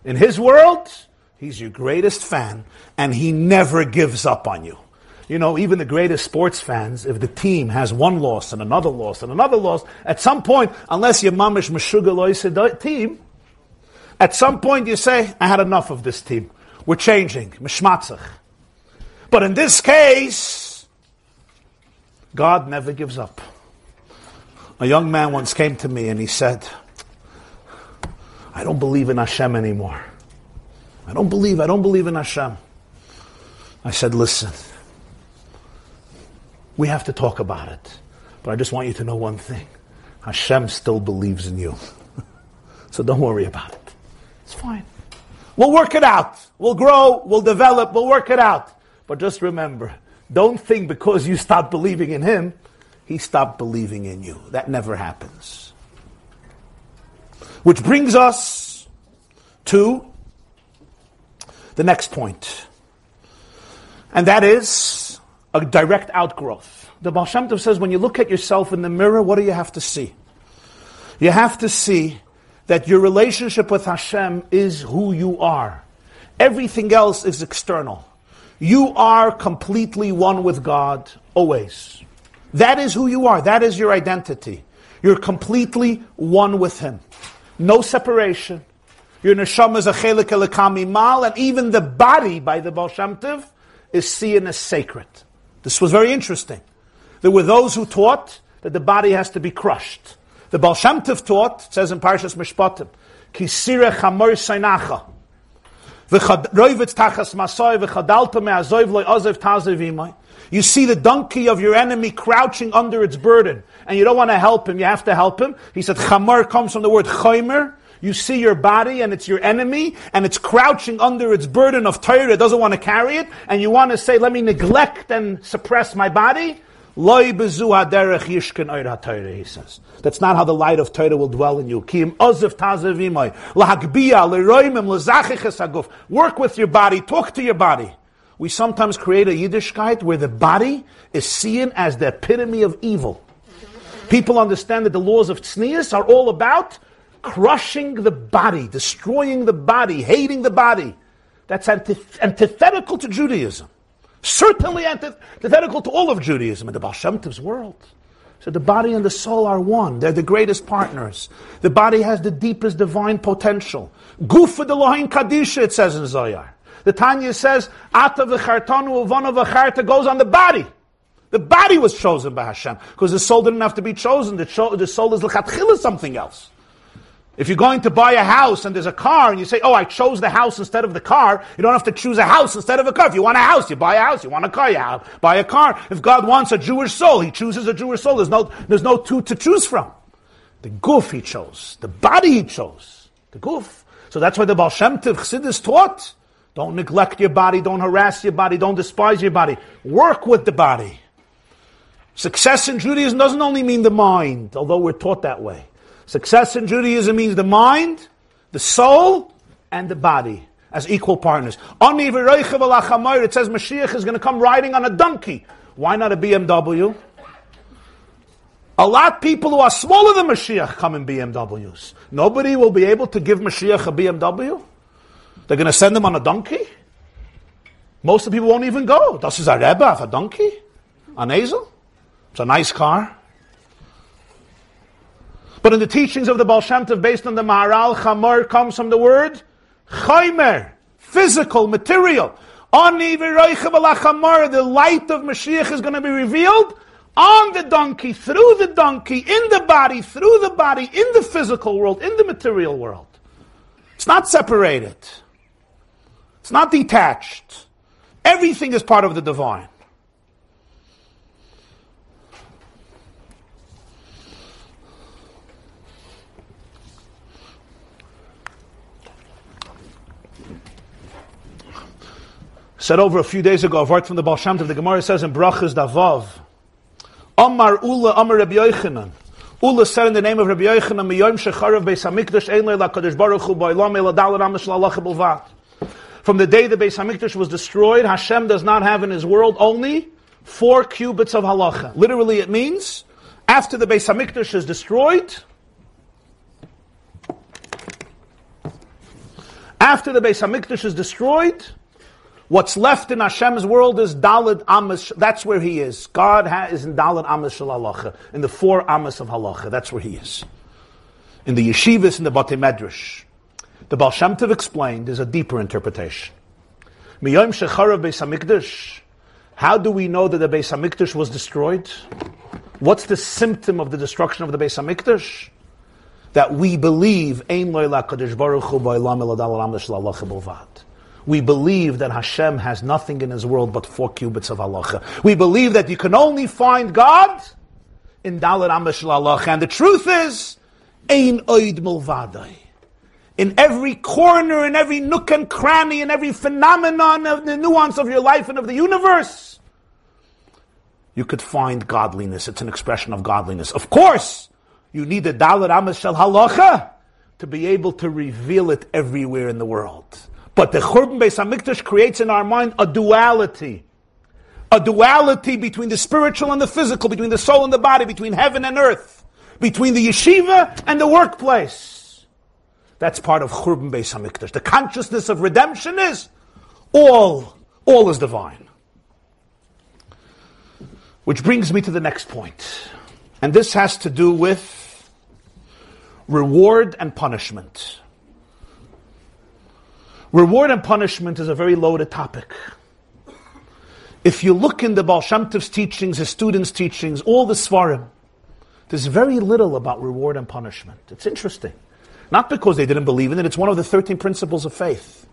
[SPEAKER 2] In his world, he's your greatest fan, and he never gives up on you. You know, even the greatest sports fans, if the team has one loss and another loss and another loss, at some point, unless you're mamish meshuga team, at some point you say, I had enough of this team. We're changing. Mishmatzach. But in this case, God never gives up. A young man once came to me and he said, I don't believe in Hashem anymore. I don't believe, I don't believe in Hashem. I said, listen, we have to talk about it. But I just want you to know one thing. Hashem still believes in you. so don't worry about it. It's fine. We'll work it out. We'll grow, we'll develop, we'll work it out. But just remember, don't think because you stop believing in Him, He stopped believing in you. That never happens. Which brings us to the next point. And that is a direct outgrowth. The Baal Shem Tov says when you look at yourself in the mirror, what do you have to see? You have to see that your relationship with Hashem is who you are. Everything else is external. You are completely one with God, always. That is who you are. That is your identity. You're completely one with Him. No separation. Your neshama is a chelik mal, and even the body by the Baal Shem Tov is seen as sacred. This was very interesting. There were those who taught that the body has to be crushed. The Baal Shem Tov taught, it says in Parshas Mishpatim, Kisire chamor sainacha. You see the donkey of your enemy crouching under its burden, and you don't want to help him, you have to help him. He said, Chamar comes from the word chaymer, you see your body and it's your enemy and it's crouching under its burden of Torah, it doesn't want to carry it, and you want to say, let me neglect and suppress my body. Loi oira Torah, he says. That's not how the light of Torah will dwell in you. Leroimim, lezachiches haguf. Work with your body, talk to your body. We sometimes create a Yiddishkeit where the body is seen as the epitome of evil. People understand that the laws of tznius are all about crushing the body, destroying the body, hating the body. That's antith- antithetical to Judaism. Certainly antithetical to all of Judaism in the Baal Shem Tov's world. So the body and the soul are one. They're the greatest partners. The body has the deepest divine potential. Gufa de Lohin Kadisha, it says in Zohar. The Tanya says, Ata v'chartanu uvana v'charta goes on the body. The body was chosen by Hashem because the soul didn't have to be chosen. The, cho- the soul is l'chatchila something else. If you're going to buy a house and there's a car and you say, oh, I chose the house instead of the car, you don't have to choose a house instead of a car. If you want a house, you buy a house. You want a car, you buy a car. If God wants a Jewish soul, He chooses a Jewish soul. There's no, there's no two to choose from. The goof He chose. The body He chose. The goof. So that's why the Baal Shem Chassidus taught. Don't neglect your body. Don't harass your body. Don't despise your body. Work with the body. Success in Judaism doesn't only mean the mind, although we're taught that way. Success in Judaism means the mind, the soul, and the body as equal partners. It says Mashiach is going to come riding on a donkey. Why not a BMW? A lot of people who are smaller than Mashiach come in BMWs. Nobody will be able to give Mashiach a BMW. They're going to send him on a donkey. Most of the people won't even go. Das is a Rebbe a donkey, an ezel. It's a nice car. But in the teachings of the Baal Shem Tov, based on the Maharal, Chamor comes from the word Chaimer, physical, material. The light of Mashiach is going to be revealed on the donkey, through the donkey, in the body, through the body, in the physical world, in the material world. It's not separated. It's not detached. Everything is part of the divine. Said over a few days ago, a word from the Baal Shem the Gemara says in Brachas Davav, Amar Ula Amar Rabbi Yochanan. Ula said in the name of Rabbi Yochanan, Miyom Shecharav Beis HaMikdash Ein Leila Kadosh Baruch Hu Ba'olam Ela Dalar Amish Lalacha Bilvat. From the day the Beis HaMikdash was destroyed, Hashem does not have in His world only four cubits of halacha. Literally, it means after the Beis Hamikdash is destroyed, after the Beis Hamikdash is destroyed, What's left in Hashem's world is Dalad Amos. That's where He is. God is in Amos Shal Halacha, in the four Amos of Halacha. That's where He is. In the yeshivas, in the Bate Medrash. The Baal Shem Tov explained there's a deeper interpretation. Miyom Shecharav Beis Hamikdash. How do we know that the Beis Hamikdash was destroyed? What's the symptom of the destruction of the Beis Hamikdash? That we believe Ein Kadosh Baruch Hu we believe that Hashem has nothing in His world but four cubits of halacha. We believe that you can only find God in Dalit Amish halacha. And the truth is, Ein Oid Milvadai. In every corner, in every nook and cranny, in every phenomenon of the nuance of your life and of the universe, you could find godliness. It's an expression of godliness. Of course, you need the Dalit Amish halacha to be able to reveal it everywhere in the world. But the Churban Beis Hamikdash creates in our mind a duality. A duality between the spiritual and the physical, between the soul and the body, between heaven and earth, between the yeshiva and the workplace. That's part of Churban Beis Hamikdash. The consciousness of redemption is all, all is divine. Which brings me to the next point. And this has to do with reward and punishment. Reward and punishment is a very loaded topic. If you look in the Baal Shem Tov's teachings, his students' teachings, all the Svarim, there's very little about reward and punishment. It's interesting. Not because they didn't believe in it, it's one of the 13 principles of faith,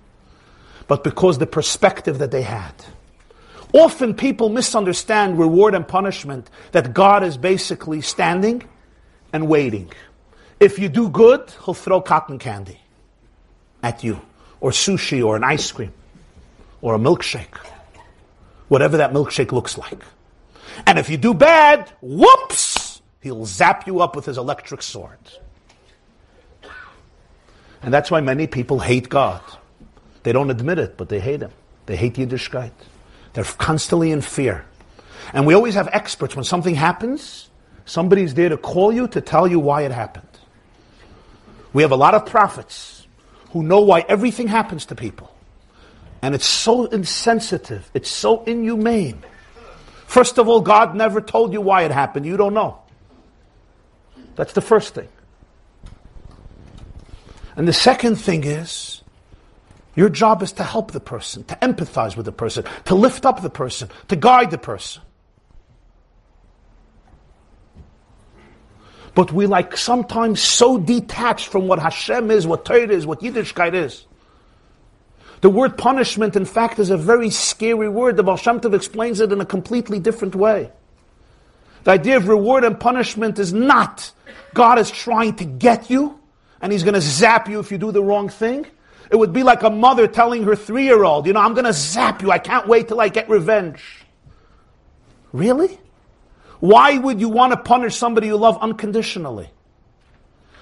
[SPEAKER 2] but because the perspective that they had. Often people misunderstand reward and punishment that God is basically standing and waiting. If you do good, he'll throw cotton candy at you or sushi or an ice cream or a milkshake. Whatever that milkshake looks like. And if you do bad, whoops, he'll zap you up with his electric sword. And that's why many people hate God. They don't admit it, but they hate him. They hate Yiddishkeit. They're constantly in fear. And we always have experts. When something happens, somebody's there to call you to tell you why it happened. We have a lot of prophets who know why everything happens to people. And it's so insensitive, it's so inhumane. First of all, God never told you why it happened. You don't know. That's the first thing. And the second thing is, your job is to help the person, to empathize with the person, to lift up the person, to guide the person. But we like sometimes so detached from what Hashem is, what Torah is, what Yiddishkeit is. The word punishment, in fact, is a very scary word. The Baal Shem Tov explains it in a completely different way. The idea of reward and punishment is not God is trying to get you and He's going to zap you if you do the wrong thing. It would be like a mother telling her three year old, you know, I'm going to zap you. I can't wait till I get revenge. Really? Why would you want to punish somebody you love unconditionally?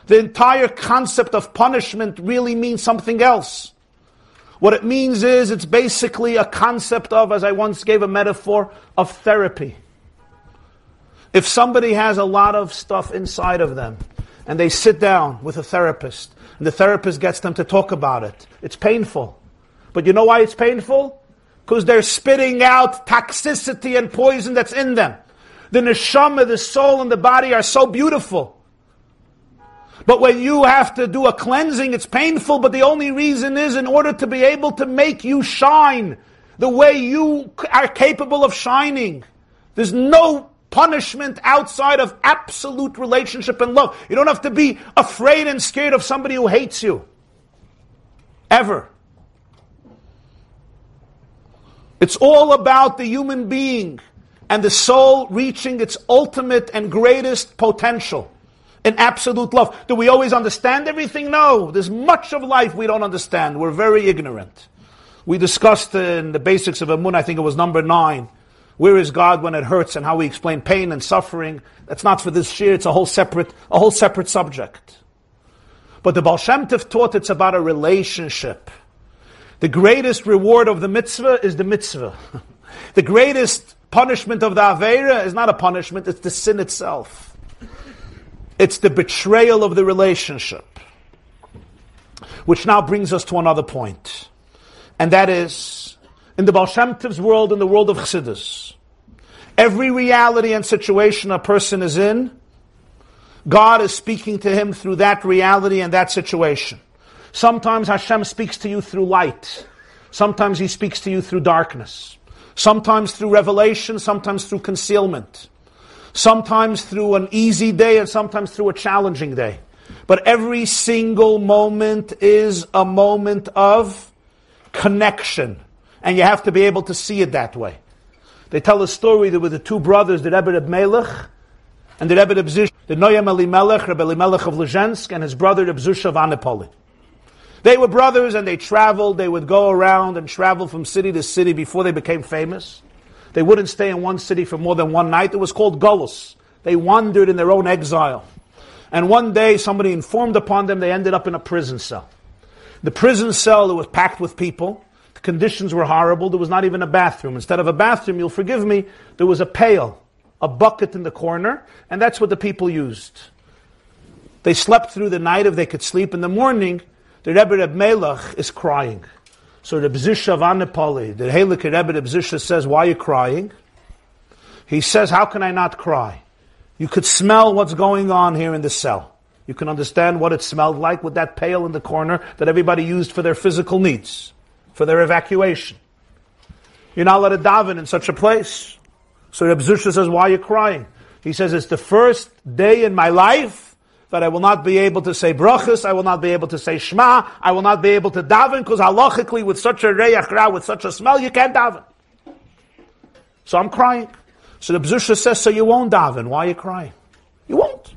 [SPEAKER 2] The entire concept of punishment really means something else. What it means is it's basically a concept of, as I once gave a metaphor, of therapy. If somebody has a lot of stuff inside of them and they sit down with a therapist and the therapist gets them to talk about it, it's painful. But you know why it's painful? Because they're spitting out toxicity and poison that's in them. The neshama, the soul, and the body are so beautiful. But when you have to do a cleansing, it's painful, but the only reason is in order to be able to make you shine the way you are capable of shining. There's no punishment outside of absolute relationship and love. You don't have to be afraid and scared of somebody who hates you. Ever. It's all about the human being and the soul reaching its ultimate and greatest potential in absolute love. Do we always understand everything? No. There's much of life we don't understand. We're very ignorant. We discussed in the basics of Amun, I think it was number nine, where is God when it hurts and how we explain pain and suffering. That's not for this year, it's a whole separate, a whole separate subject. But the Baal Shem Tov taught it's about a relationship. The greatest reward of the mitzvah is the mitzvah. the greatest punishment of the Aveira is not a punishment, it's the sin itself. It's the betrayal of the relationship. Which now brings us to another point. And that is, in the Baal Shem world, in the world of Chassidus, every reality and situation a person is in, God is speaking to him through that reality and that situation. Sometimes Hashem speaks to you through light. Sometimes he speaks to you through darkness. Sometimes through revelation, sometimes through concealment. Sometimes through an easy day and sometimes through a challenging day. But every single moment is a moment of connection. And you have to be able to see it that way. They tell a story that with the two brothers, the Rebbe Reb Melech and the Rebbe Reb Zish, the Noyam Elimelech, Rebbe Elimelech of Lezhensk, and his brother Reb Zusha of Anipoli. They were brothers and they traveled. They would go around and travel from city to city before they became famous. They wouldn't stay in one city for more than one night. It was called Golos. They wandered in their own exile. And one day somebody informed upon them they ended up in a prison cell. The prison cell it was packed with people. The conditions were horrible. There was not even a bathroom. Instead of a bathroom, you'll forgive me, there was a pail, a bucket in the corner, and that's what the people used. They slept through the night if they could sleep. In the morning, the Rebbe Reb Melech is crying. So the Zisha of Anipoli, the Helik Rebbe Reb Zisha says, why are you crying? He says, how can I not cry? You could smell what's going on here in the cell. You can understand what it smelled like with that pail in the corner that everybody used for their physical needs, for their evacuation. You're not allowed to daven in such a place. So Reb Zisha says, why are you crying? He says, it's the first day in my life that I will not be able to say brachas, I will not be able to say shema, I will not be able to daven, because halachically with such a reyach ra, with such a smell, you can't daven. So I'm crying. So the Bzusha says, so you won't daven. Why are you crying? You won't.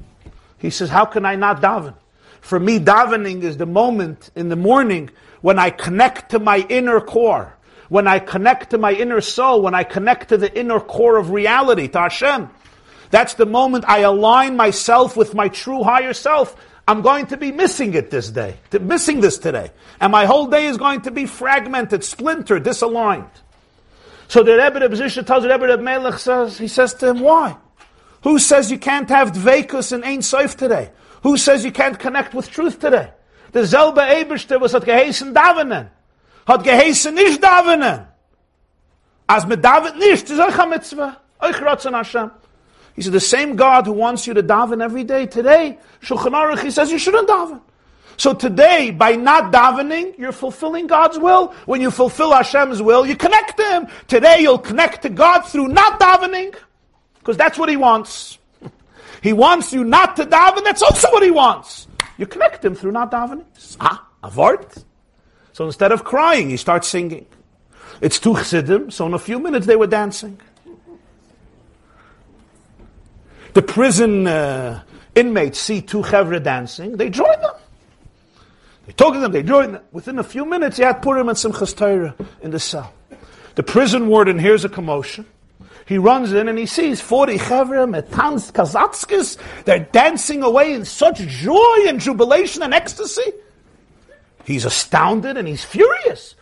[SPEAKER 2] He says, how can I not daven? For me, davening is the moment in the morning when I connect to my inner core, when I connect to my inner soul, when I connect to the inner core of reality, to Hashem. That's the moment I align myself with my true higher self. I'm going to be missing it this day, missing this today. And my whole day is going to be fragmented, splintered, disaligned. So the Rebbe of Zisha tells the Rebbe of Melech says, he says to him, why? Who says you can't have dvekus and Ein Sof today? Who says you can't connect with truth today? The Zelbe Eberste was hat geheißen davenen. Hat geheißen nicht davenen. As me daven nicht, ist euch a mitzvah. Euch rotzen Hashem. He said, the same God who wants you to daven every day, today, Shulchan Aruch, he says you shouldn't daven. So today, by not davening, you're fulfilling God's will. When you fulfill Hashem's will, you connect to Him. Today, you'll connect to God through not davening, because that's what He wants. He wants you not to daven, that's also what He wants. You connect Him through not davening. Ah, avart. So instead of crying, he starts singing. It's two chassidim, so in a few minutes they were dancing. The prison uh, inmates see two chevra dancing, they join them. They talk to them, they join them. Within a few minutes, he had Purim and Simchas Torah in the cell. The prison warden hears a commotion. He runs in and he sees 40 chevra, metans, kazatskis. They're dancing away in such joy and jubilation and ecstasy. He's astounded and he's furious.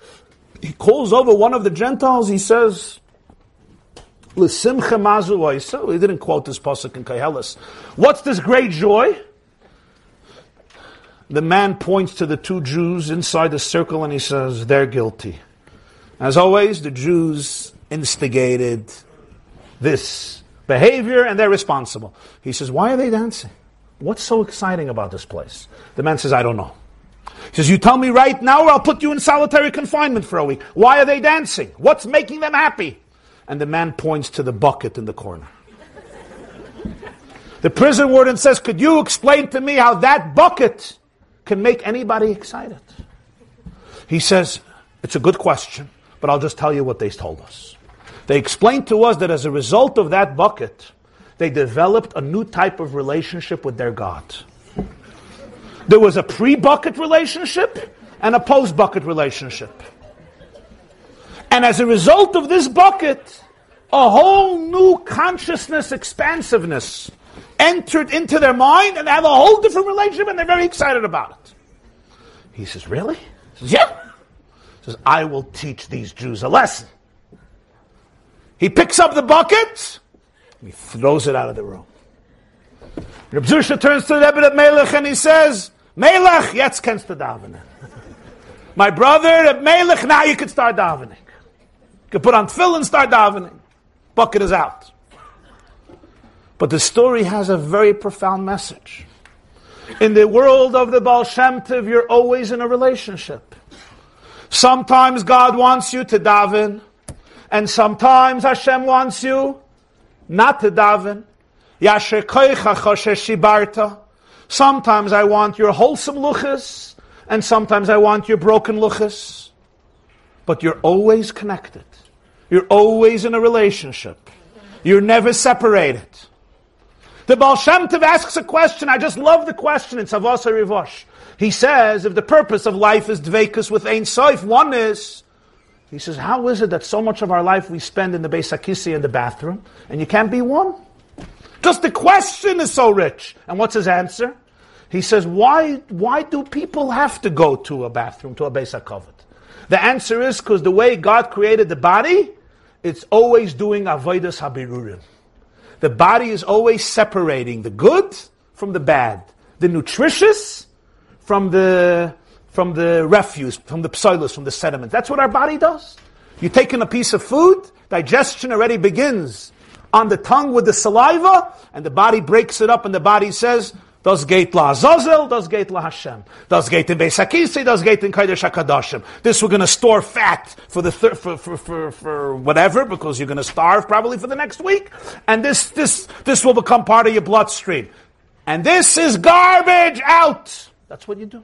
[SPEAKER 2] He calls over one of the Gentiles. He says, L'simcha mazu We didn't quote this pasuk in Koheles. What's this great joy? The man points to the two Jews inside the circle and he says, they're guilty. As always, the Jews instigated this behavior and they're responsible. He says, why are they dancing? What's so exciting about this place? The man says, I don't know. He says, you tell me right now or I'll put you in solitary confinement for a week. Why are they dancing? What's making them happy? And the man points to the bucket in the corner. The prison warden says, Could you explain to me how that bucket can make anybody excited? He says, It's a good question, but I'll just tell you what they told us. They explained to us that as a result of that bucket, they developed a new type of relationship with their God. There was a pre bucket relationship and a post bucket relationship. And as a result of this bucket, a whole new consciousness expansiveness entered into their mind and they have a whole different relationship and they're very excited about it. He says, Really? He says, Yeah. He says, I will teach these Jews a lesson. He picks up the bucket and he throws it out of the room. Reb Zusha turns to the Rebbe Melech and he says, Melech, jetzt kannst du davening. My brother, Melech, now you can start davening. You can put on tefillin and start davening. Bucket is out. But the story has a very profound message. In the world of the Baal Shem Tov, you're always in a relationship. Sometimes God wants you to daven, and sometimes Hashem wants you not to daven. Sometimes I want your wholesome luchas, and sometimes I want your broken luchas. But you're always connected. You're always in a relationship. You're never separated. The Baal Shem Tov asks a question. I just love the question It's Savasa Rivosh. He says, if the purpose of life is dvekus with Ein Soif, oneness, he says, how is it that so much of our life we spend in the Beis Hakisi in the bathroom, and you can't be one? Just the question is so rich. And what's his answer? He says, why, why do people have to go to a bathroom, to a Beis HaKavod? The answer is because the way God created the body, it's always doing avodas habirurim. The body is always separating the good from the bad, the nutritious from the from the refuse, from the psilus, from the sediment. That's what our body does. You take in a piece of food, digestion already begins on the tongue with the saliva, and the body breaks it up, and the body says, Das geht la Azazel, das geht la Hashem. Das geht in Beis HaKisi, das geht in Kodesh HaKadoshim. This we're going to store fat for the thir- for, for, for, for whatever, because you're going to starve probably for the next week. And this, this, this will become part of your bloodstream. And this is garbage out. That's what you do.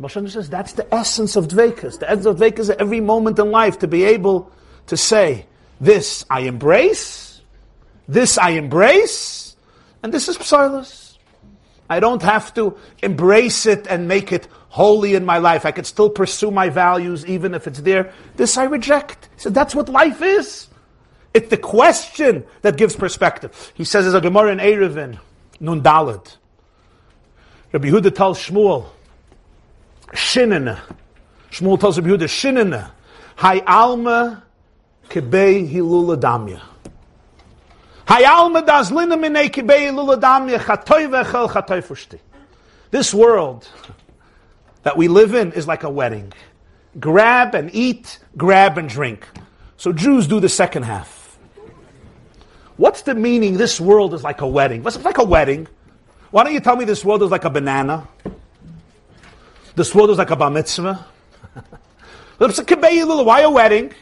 [SPEAKER 2] Moshe says that's the essence of Dvekas. The essence of Dvekas at every moment in life to be able to say, this I embrace, this I embrace, and this is Psilas. I don't have to embrace it and make it holy in my life. I could still pursue my values even if it's there. This I reject. He said, that's what life is. It's the question that gives perspective. He says, as a Gemara in Eruvin, Nun Dalad. Rabbi Yehuda tells Shmuel, Shinene. Shmuel tells Rabbi Yehuda, Shinene. Hai alma kebei hilula damya. This world that we live in is like a wedding. Grab and eat, grab and drink. So Jews do the second half. What's the meaning? This world is like a wedding. What's like a wedding? Why don't you tell me this world is like a banana? This world is like a bar mitzvah. Why a wedding?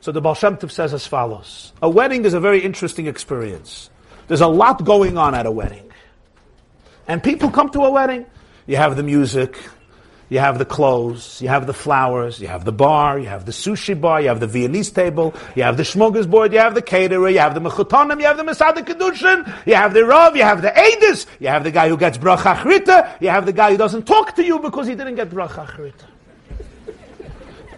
[SPEAKER 2] So the Baal Shem Tov says as follows. A wedding is a very interesting experience. There's a lot going on at a wedding. And people come to a wedding. You have the music, you have the clothes, you have the flowers, you have the bar, you have the sushi bar, you have the Viennese table, you have the schmuggers board, you have the caterer, you have the mechutonim, you have the Mesader Kiddushin, you have the Rav, you have the Edis, you have the guy who gets bracha achrita, you have the guy who doesn't talk to you because he didn't get bracha achrita.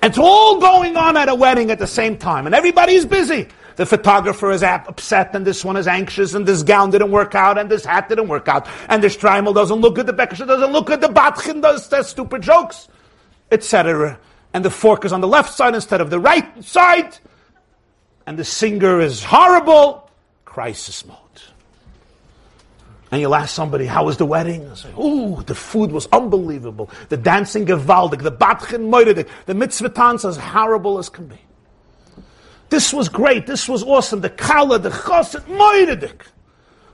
[SPEAKER 2] It's all going on at a wedding at the same time, and everybody's busy. The photographer is upset, and this one is anxious, and this gown didn't work out, and this hat didn't work out, and the Streimel doesn't look at the Bekesha, doesn't look at the Batchin, does the stupid jokes, etc. And the fork is on the left side instead of the right side, and the singer is horrible. Crisis mode and you'll ask somebody, how was the wedding? And say, ooh, the food was unbelievable. The dancing gewaldig, the batchen moiridik, the mitzvah dance as horrible as can be. This was great, this was awesome, the kala, the choset, moiridik.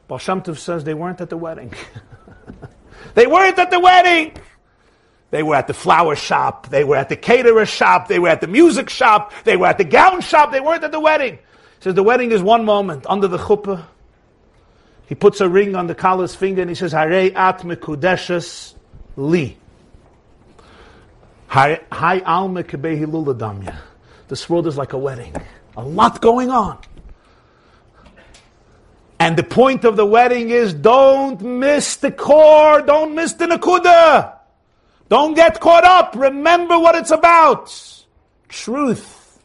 [SPEAKER 2] Baal Shem Tov says they weren't at the wedding. they weren't at the wedding. They were at the flower shop, they were at the caterer shop, they were at the music shop, they were at the gown shop, they weren't at the wedding. He says the wedding is one moment under the chuppah, he puts a ring on the Kala's finger and he says, Hare at mekudeshes li. Hi alme kebehi This world is like a wedding. A lot going on. And the point of the wedding is don't miss the core, don't miss the nakuda. Don't get caught up. Remember what it's about. Truth.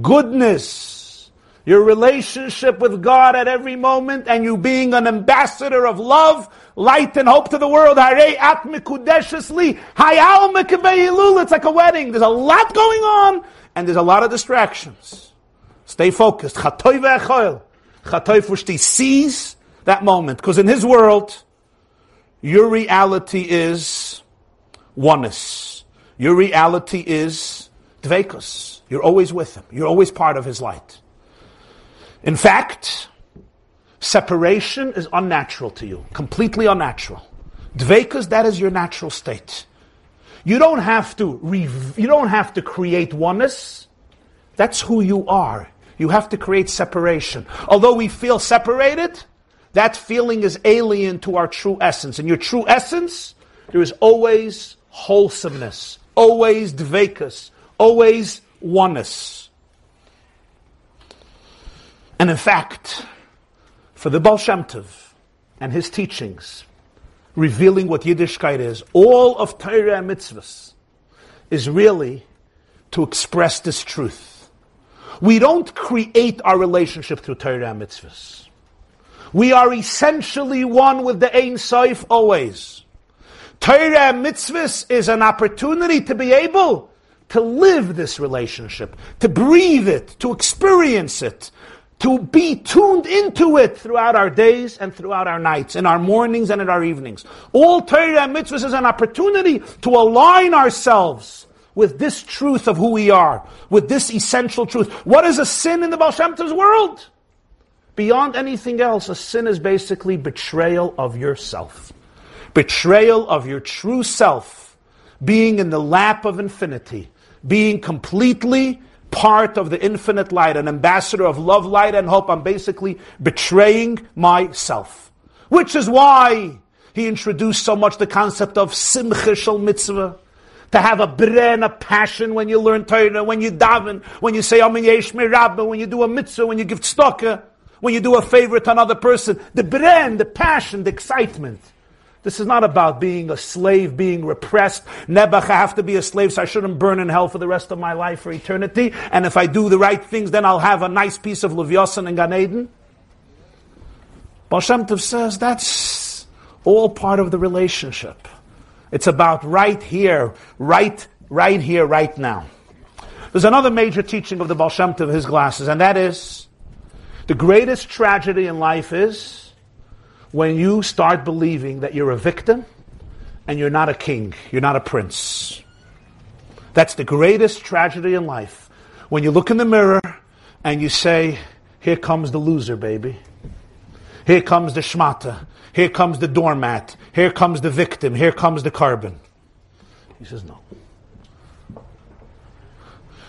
[SPEAKER 2] Goodness your relationship with God at every moment, and you being an ambassador of love, light, and hope to the world. It's like a wedding. There's a lot going on, and there's a lot of distractions. Stay focused. Seize that moment, because in his world, your reality is oneness. Your reality is dvekus. You're always with him. You're always part of his light. In fact, separation is unnatural to you, completely unnatural. Dvekas, that is your natural state. You don't have to rev- you don't have to create oneness. That's who you are. You have to create separation. Although we feel separated, that feeling is alien to our true essence. In your true essence, there is always wholesomeness, always dvekas, always oneness. And in fact, for the Baal Shem Tov and his teachings, revealing what Yiddishkeit is, all of Torah and mitzvahs is really to express this truth. We don't create our relationship through Torah and mitzvahs. We are essentially one with the Ein Sof always. Torah and mitzvahs is an opportunity to be able to live this relationship, to breathe it, to experience it, to be tuned into it throughout our days and throughout our nights, in our mornings and in our evenings. All Torah and mitzvahs is an opportunity to align ourselves with this truth of who we are, with this essential truth. What is a sin in the Baal Shem Tov's world? Beyond anything else, a sin is basically betrayal of yourself. Betrayal of your true self, being in the lap of infinity, being completely part of the infinite light, an ambassador of love, light, and hope. I'm basically betraying myself. Which is why he introduced so much the concept of simcha mitzvah. To have a bren, a passion when you learn Torah, when you daven, when you say Amin Yesh Rabba, when you do a mitzvah, when you give tzedakah when you do a favor to another person, the bren, the passion, the excitement. This is not about being a slave, being repressed. Nebuch, I have to be a slave, so I shouldn't burn in hell for the rest of my life for eternity. And if I do the right things, then I'll have a nice piece of Leviosan and Gan Eden. Baal says that's all part of the relationship. It's about right here, right, right here, right now. There's another major teaching of the Baal Shem Tov, his glasses, and that is the greatest tragedy in life is when you start believing that you're a victim and you're not a king, you're not a prince. That's the greatest tragedy in life. When you look in the mirror and you say, Here comes the loser, baby. Here comes the shmata. Here comes the doormat. Here comes the victim. Here comes the korban. He says, No.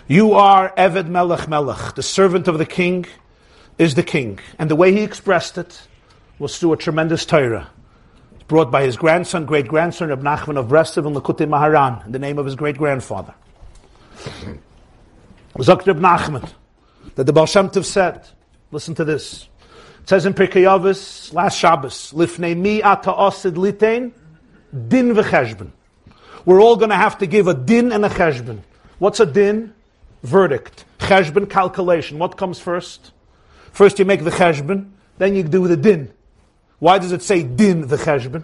[SPEAKER 2] You are Eved Melech Melech, the servant of the king is the king. And the way he expressed it was through a tremendous Torah. Brought by his grandson, great grandson, of Nachman of Breslov and Likutei Moharan, in the name of his great grandfather. Zakr Nachman, that the Baal Shem Tov said, listen to this. It says in Pirkei Avos, last Shabbos, Lifnei mi ata osid litein, din v'cheshbon. We're all going to have to give a din and a cheshbon. What's a din? Verdict. Cheshbon, calculation. What comes first? First you make the cheshbon, then you do the din. Why does it say din the cheshbon?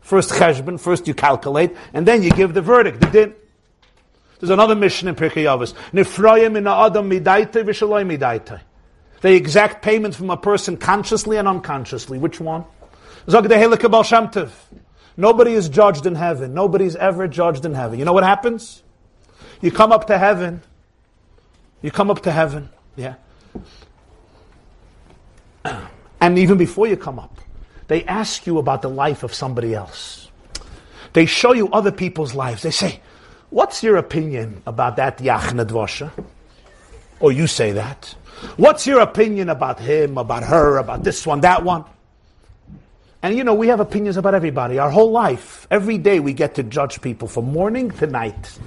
[SPEAKER 2] First cheshbon, first you calculate, and then you give the verdict, the din. There's another mission in Pirkei Avos. Nifrayim in adam midaita v'shaloi midaita. The exact payment from a person consciously and unconsciously. Which one? Zog Tov. Nobody is judged in heaven. Nobody's ever judged in heaven. You know what happens? You come up to heaven. You come up to heaven. Yeah. And even before you come up, they ask you about the life of somebody else. They show you other people's lives. They say, What's your opinion about that Yachna Dvosha? Or you say that. What's your opinion about him, about her, about this one, that one? And you know, we have opinions about everybody. Our whole life, every day we get to judge people from morning to night.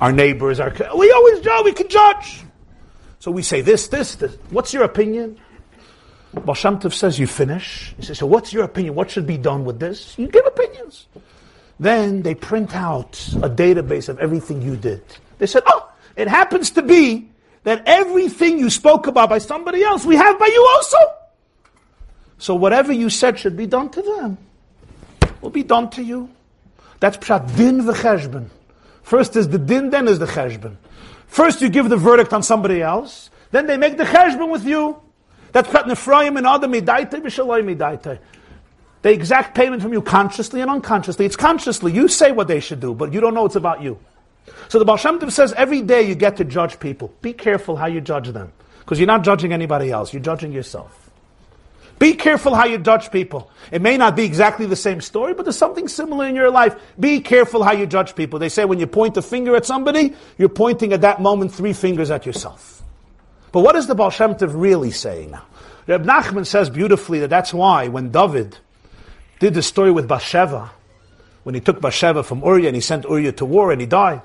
[SPEAKER 2] Our neighbors, our we always judge, we can judge. So we say this, this, this. What's your opinion? Baal says you finish. He says, so what's your opinion? What should be done with this? You give opinions. Then they print out a database of everything you did. They said, oh, it happens to be that everything you spoke about by somebody else, we have by you also. So whatever you said should be done to them. Will be done to you. That's pshat din v'cheshbon. First is the din, then is the cheshbon. First you give the verdict on somebody else, then they make the cheshbon with you. That's Prat Nefrayim and Adam Midaita Vishalai Midaita. They exact payment from you consciously and unconsciously. It's consciously. You say what they should do, but you don't know it's about you. So the Baal Shem says every day you get to judge people. Be careful how you judge them. Because you're not judging anybody else, you're judging yourself. Be careful how you judge people. It may not be exactly the same story, but there's something similar in your life. Be careful how you judge people. They say when you point a finger at somebody, you're pointing at that moment three fingers at yourself. But what is the Baal Shem Tov really saying now? Reb Nachman says beautifully that that's why when David did the story with Bathsheba, when he took Bathsheba from Uriah and he sent Uriah to war and he died,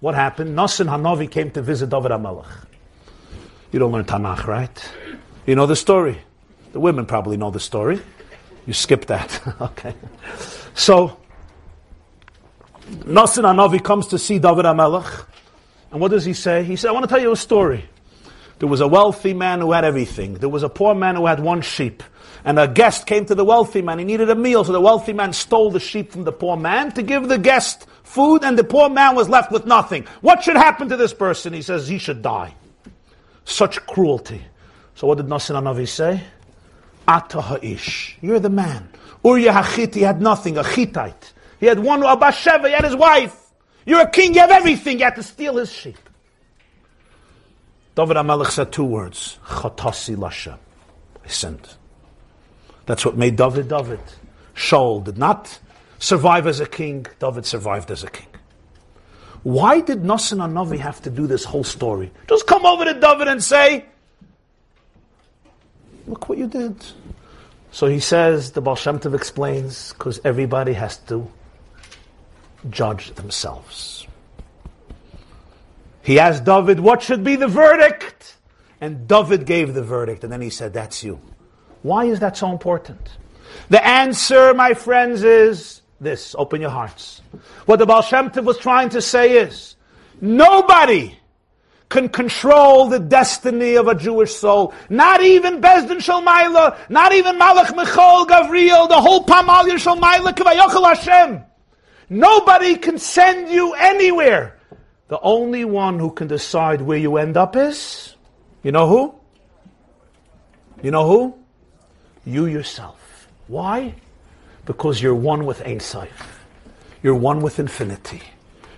[SPEAKER 2] what happened? Nasan Hanavi came to visit David HaMelech. You don't learn Tanakh, right? You know the story. The women probably know the story. You skip that. okay. So, Nasan Hanavi comes to see David HaMelech. And what does he say? He said, I want to tell you a story. There was a wealthy man who had everything. There was a poor man who had one sheep. And a guest came to the wealthy man. He needed a meal, so the wealthy man stole the sheep from the poor man to give the guest food, and the poor man was left with nothing. What should happen to this person? He says, he should die. Such cruelty. So what did Nasan Hanavi say? Ata ha'ish. You're the man. Uriah Hachit, he had nothing, a Hittite. He had one, a Basheva, he had his wife. You're a king, you have everything, you had to steal his sheep. David HaMelech said two words, Chatasi Lashem. I sinned. That's what made David David. Shaul did not survive as a king, David survived as a king. Why did Nasan Hanavi have to do this whole story? Just come over to David and say, Look what you did. So he says, the Baal Shem Tov explains, because everybody has to judge themselves. He asked David, what should be the verdict? And David gave the verdict, and then he said, that's you. Why is that so important? The answer, my friends, is this. Open your hearts. What the Baal Shem Tov was trying to say is, nobody can control the destiny of a Jewish soul. Not even Bezdin Shalmaila, not even Malach Michal Gavriel, the whole Pamal Shalmaila Kavayochel Hashem. Nobody can send you anywhere. The only one who can decide where you end up is, you know who? You know who? You yourself. Why? Because you're one with Ein Sof. You're one with infinity.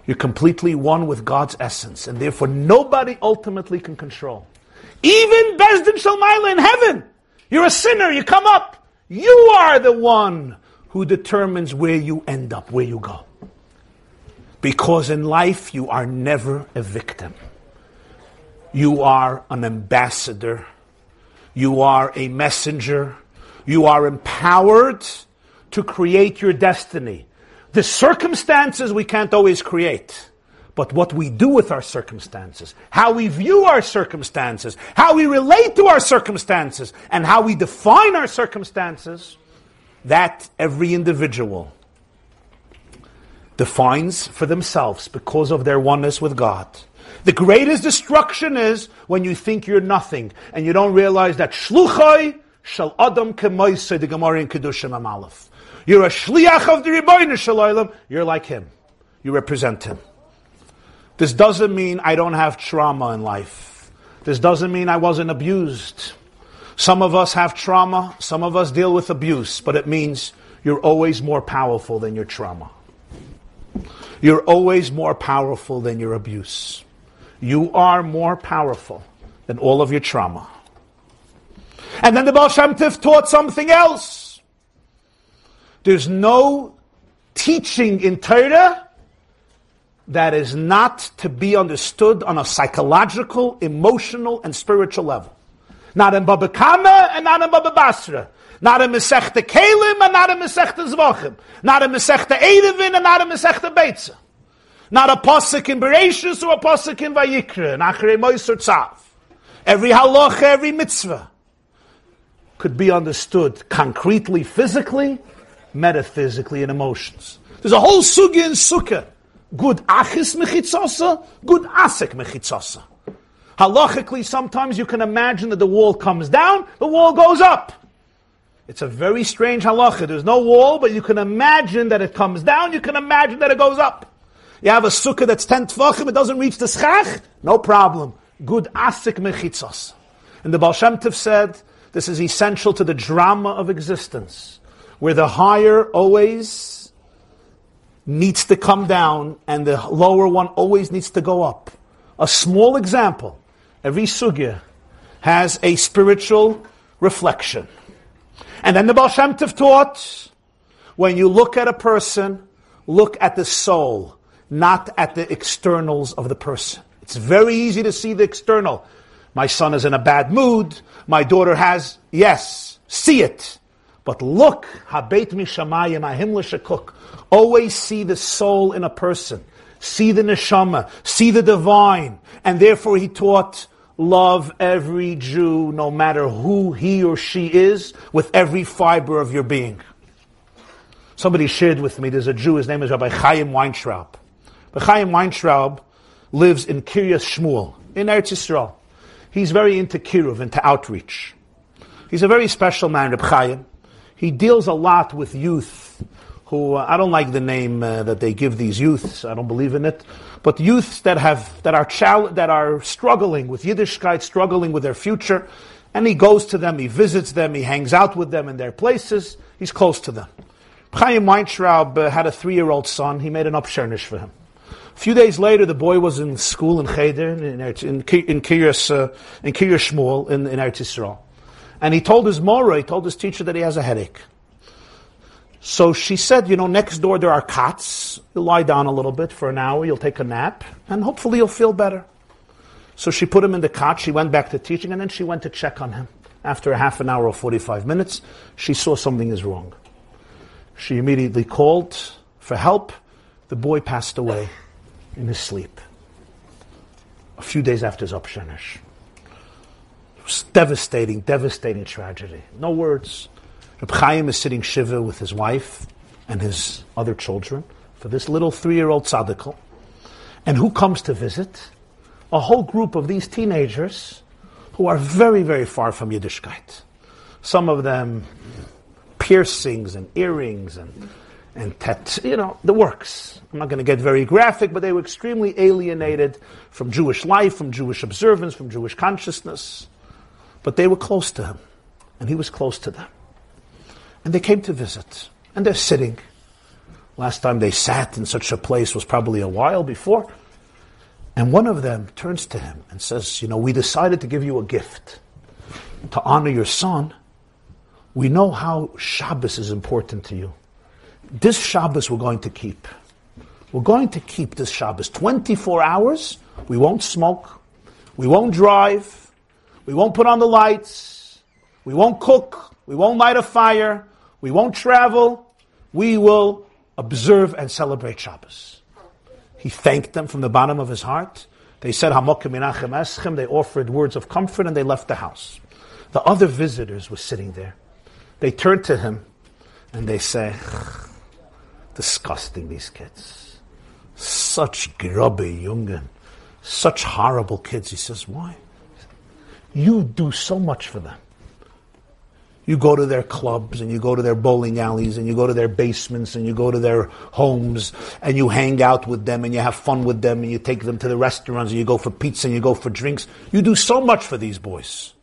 [SPEAKER 2] You're completely one with God's essence, and therefore nobody ultimately can control. Even Bezdin Shalmaila in heaven, you're a sinner, you come up. You are the one who determines where you end up, where you go. Because in life, you are never a victim. You are an ambassador. You are a messenger. You are empowered to create your destiny. The circumstances we can't always create. But what we do with our circumstances, how we view our circumstances, how we relate to our circumstances, and how we define our circumstances, that every individual defines for themselves because of their oneness with God. The greatest destruction is when you think you're nothing and you don't realize that shluchai shall adam kemoise the Gemara in Kiddushin Amalef. You're a shliach of the Ribbono Shel Olam. You're like him. You represent him. This doesn't mean I don't have trauma in life. This doesn't mean I wasn't abused. Some of us have trauma. Some of us deal with abuse. But it means you're always more powerful than your trauma. You're always more powerful than your abuse. You are more powerful than all of your trauma. And then the Baal Shem Tov taught something else. There's no teaching in Torah that is not to be understood on a psychological, emotional, and spiritual level. Not in Baba Kama and not in Baba Basra. Not in Masechta Kalim and not in Masechta Zvachim. Not a Masechta Eruvin and not in Masechta Beitza. Not a posik in Bereshus or a posik in Vayikra, and Achrei Moisur Tzav. Every halacha, every mitzvah could be understood concretely, physically, metaphysically and emotions. There's a whole sugya in sukkah. Good achis mechitzasa, good asik mechitzasa. Halachically, sometimes you can imagine that the wall comes down, the wall goes up. It's a very strange halacha. There's no wall, but you can imagine that it comes down, you can imagine that it goes up. You have a sukkah that's 10 tvachim, it doesn't reach the schach, no problem. Good asik mechitzas. And the Baal Shem Tov said, this is essential to the drama of existence where the higher always needs to come down and the lower one always needs to go up. A small example every sugya has a spiritual reflection. And then the Baal Shem Tov taught, when you look at a person, look at the soul, not at the externals of the person. It's very easy to see the external. My son is in a bad mood. My daughter has, yes, see it. But look, habeit mishamayim ahim l'shakuk. Always see the soul in a person. See the neshama. See the divine. And therefore he taught, love every Jew, no matter who he or she is, with every fiber of your being. Somebody shared with me, there's a Jew, his name is Rabbi Chaim Weintraub. Rabbi Chaim Weintraub lives in Kiryas Shmuel, in Eretz Yisrael. He's very into kiruv, into outreach. He's a very special man, Rabbi Chaim. He deals a lot with youth who, uh, I don't like the name uh, that they give these youths, I don't believe in it, but youths that have, that are, chal- that are struggling with Yiddishkeit, struggling with their future, and he goes to them, he visits them, he hangs out with them in their places, he's close to them. Chaim Weintraub uh, had a three-year-old son, he made an upshernish for him. A few days later, the boy was in school in Cheder, in, in, in Kiryas, uh, in Kiryas Shmuel, in, in Eretz Yisrael. And he told his mora, he told his teacher that he has a headache. So she said, you know, next door there are cots. You'll lie down a little bit for an hour, you'll take a nap, and hopefully you'll feel better. So she put him in the cot, she went back to teaching, and then she went to check on him. After a half an hour or 45 minutes, she saw something is wrong. She immediately called for help. The boy passed away in his sleep. A few days after his. It was devastating, devastating tragedy. No words. Reb Chaim is sitting shiva with his wife and his other children for this little three-year-old tzaddik. And who comes to visit? A whole group of these teenagers who are very, very far from Yiddishkeit. Some of them piercings and earrings and and you know, the works. I'm not going to get very graphic, but they were extremely alienated from Jewish life, from Jewish observance, from Jewish consciousness. But they were close to him, and he was close to them. And they came to visit, and they're sitting. Last time they sat in such a place was probably a while before. And one of them turns to him and says, You know, we decided to give you a gift to honor your son. We know how Shabbos is important to you this Shabbos we're going to keep. We're going to keep this Shabbos 24 hours. We won't smoke. We won't drive. We won't put on the lights. We won't cook. We won't light a fire. We won't travel. We will observe and celebrate Shabbos. He thanked them from the bottom of his heart. They said, Eschem. They offered words of comfort and they left the house. The other visitors were sitting there. They turned to him and they say, disgusting, these kids. Such grubby Jungen. Such horrible kids. He says, why? You do so much for them. You go to their clubs and you go to their bowling alleys and you go to their basements and you go to their homes and you hang out with them and you have fun with them and you take them to the restaurants and you go for pizza and you go for drinks. You do so much for these boys.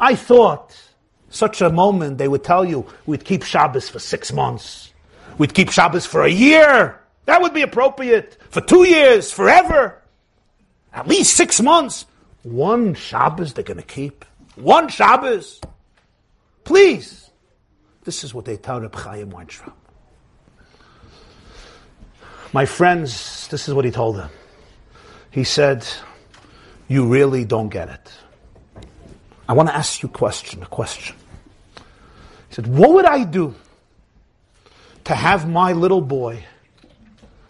[SPEAKER 2] I thought such a moment they would tell you we'd keep Shabbos for six months. We'd keep Shabbos for a year. That would be appropriate. For two years, forever. At least six months. One Shabbos they're going to keep. One Shabbos. Please. This is what they tell Reb Chaim Weintraub. My friends, this is what he told them. He said, You really don't get it. I want to ask you a question, a question. He said, What would I do to have my little boy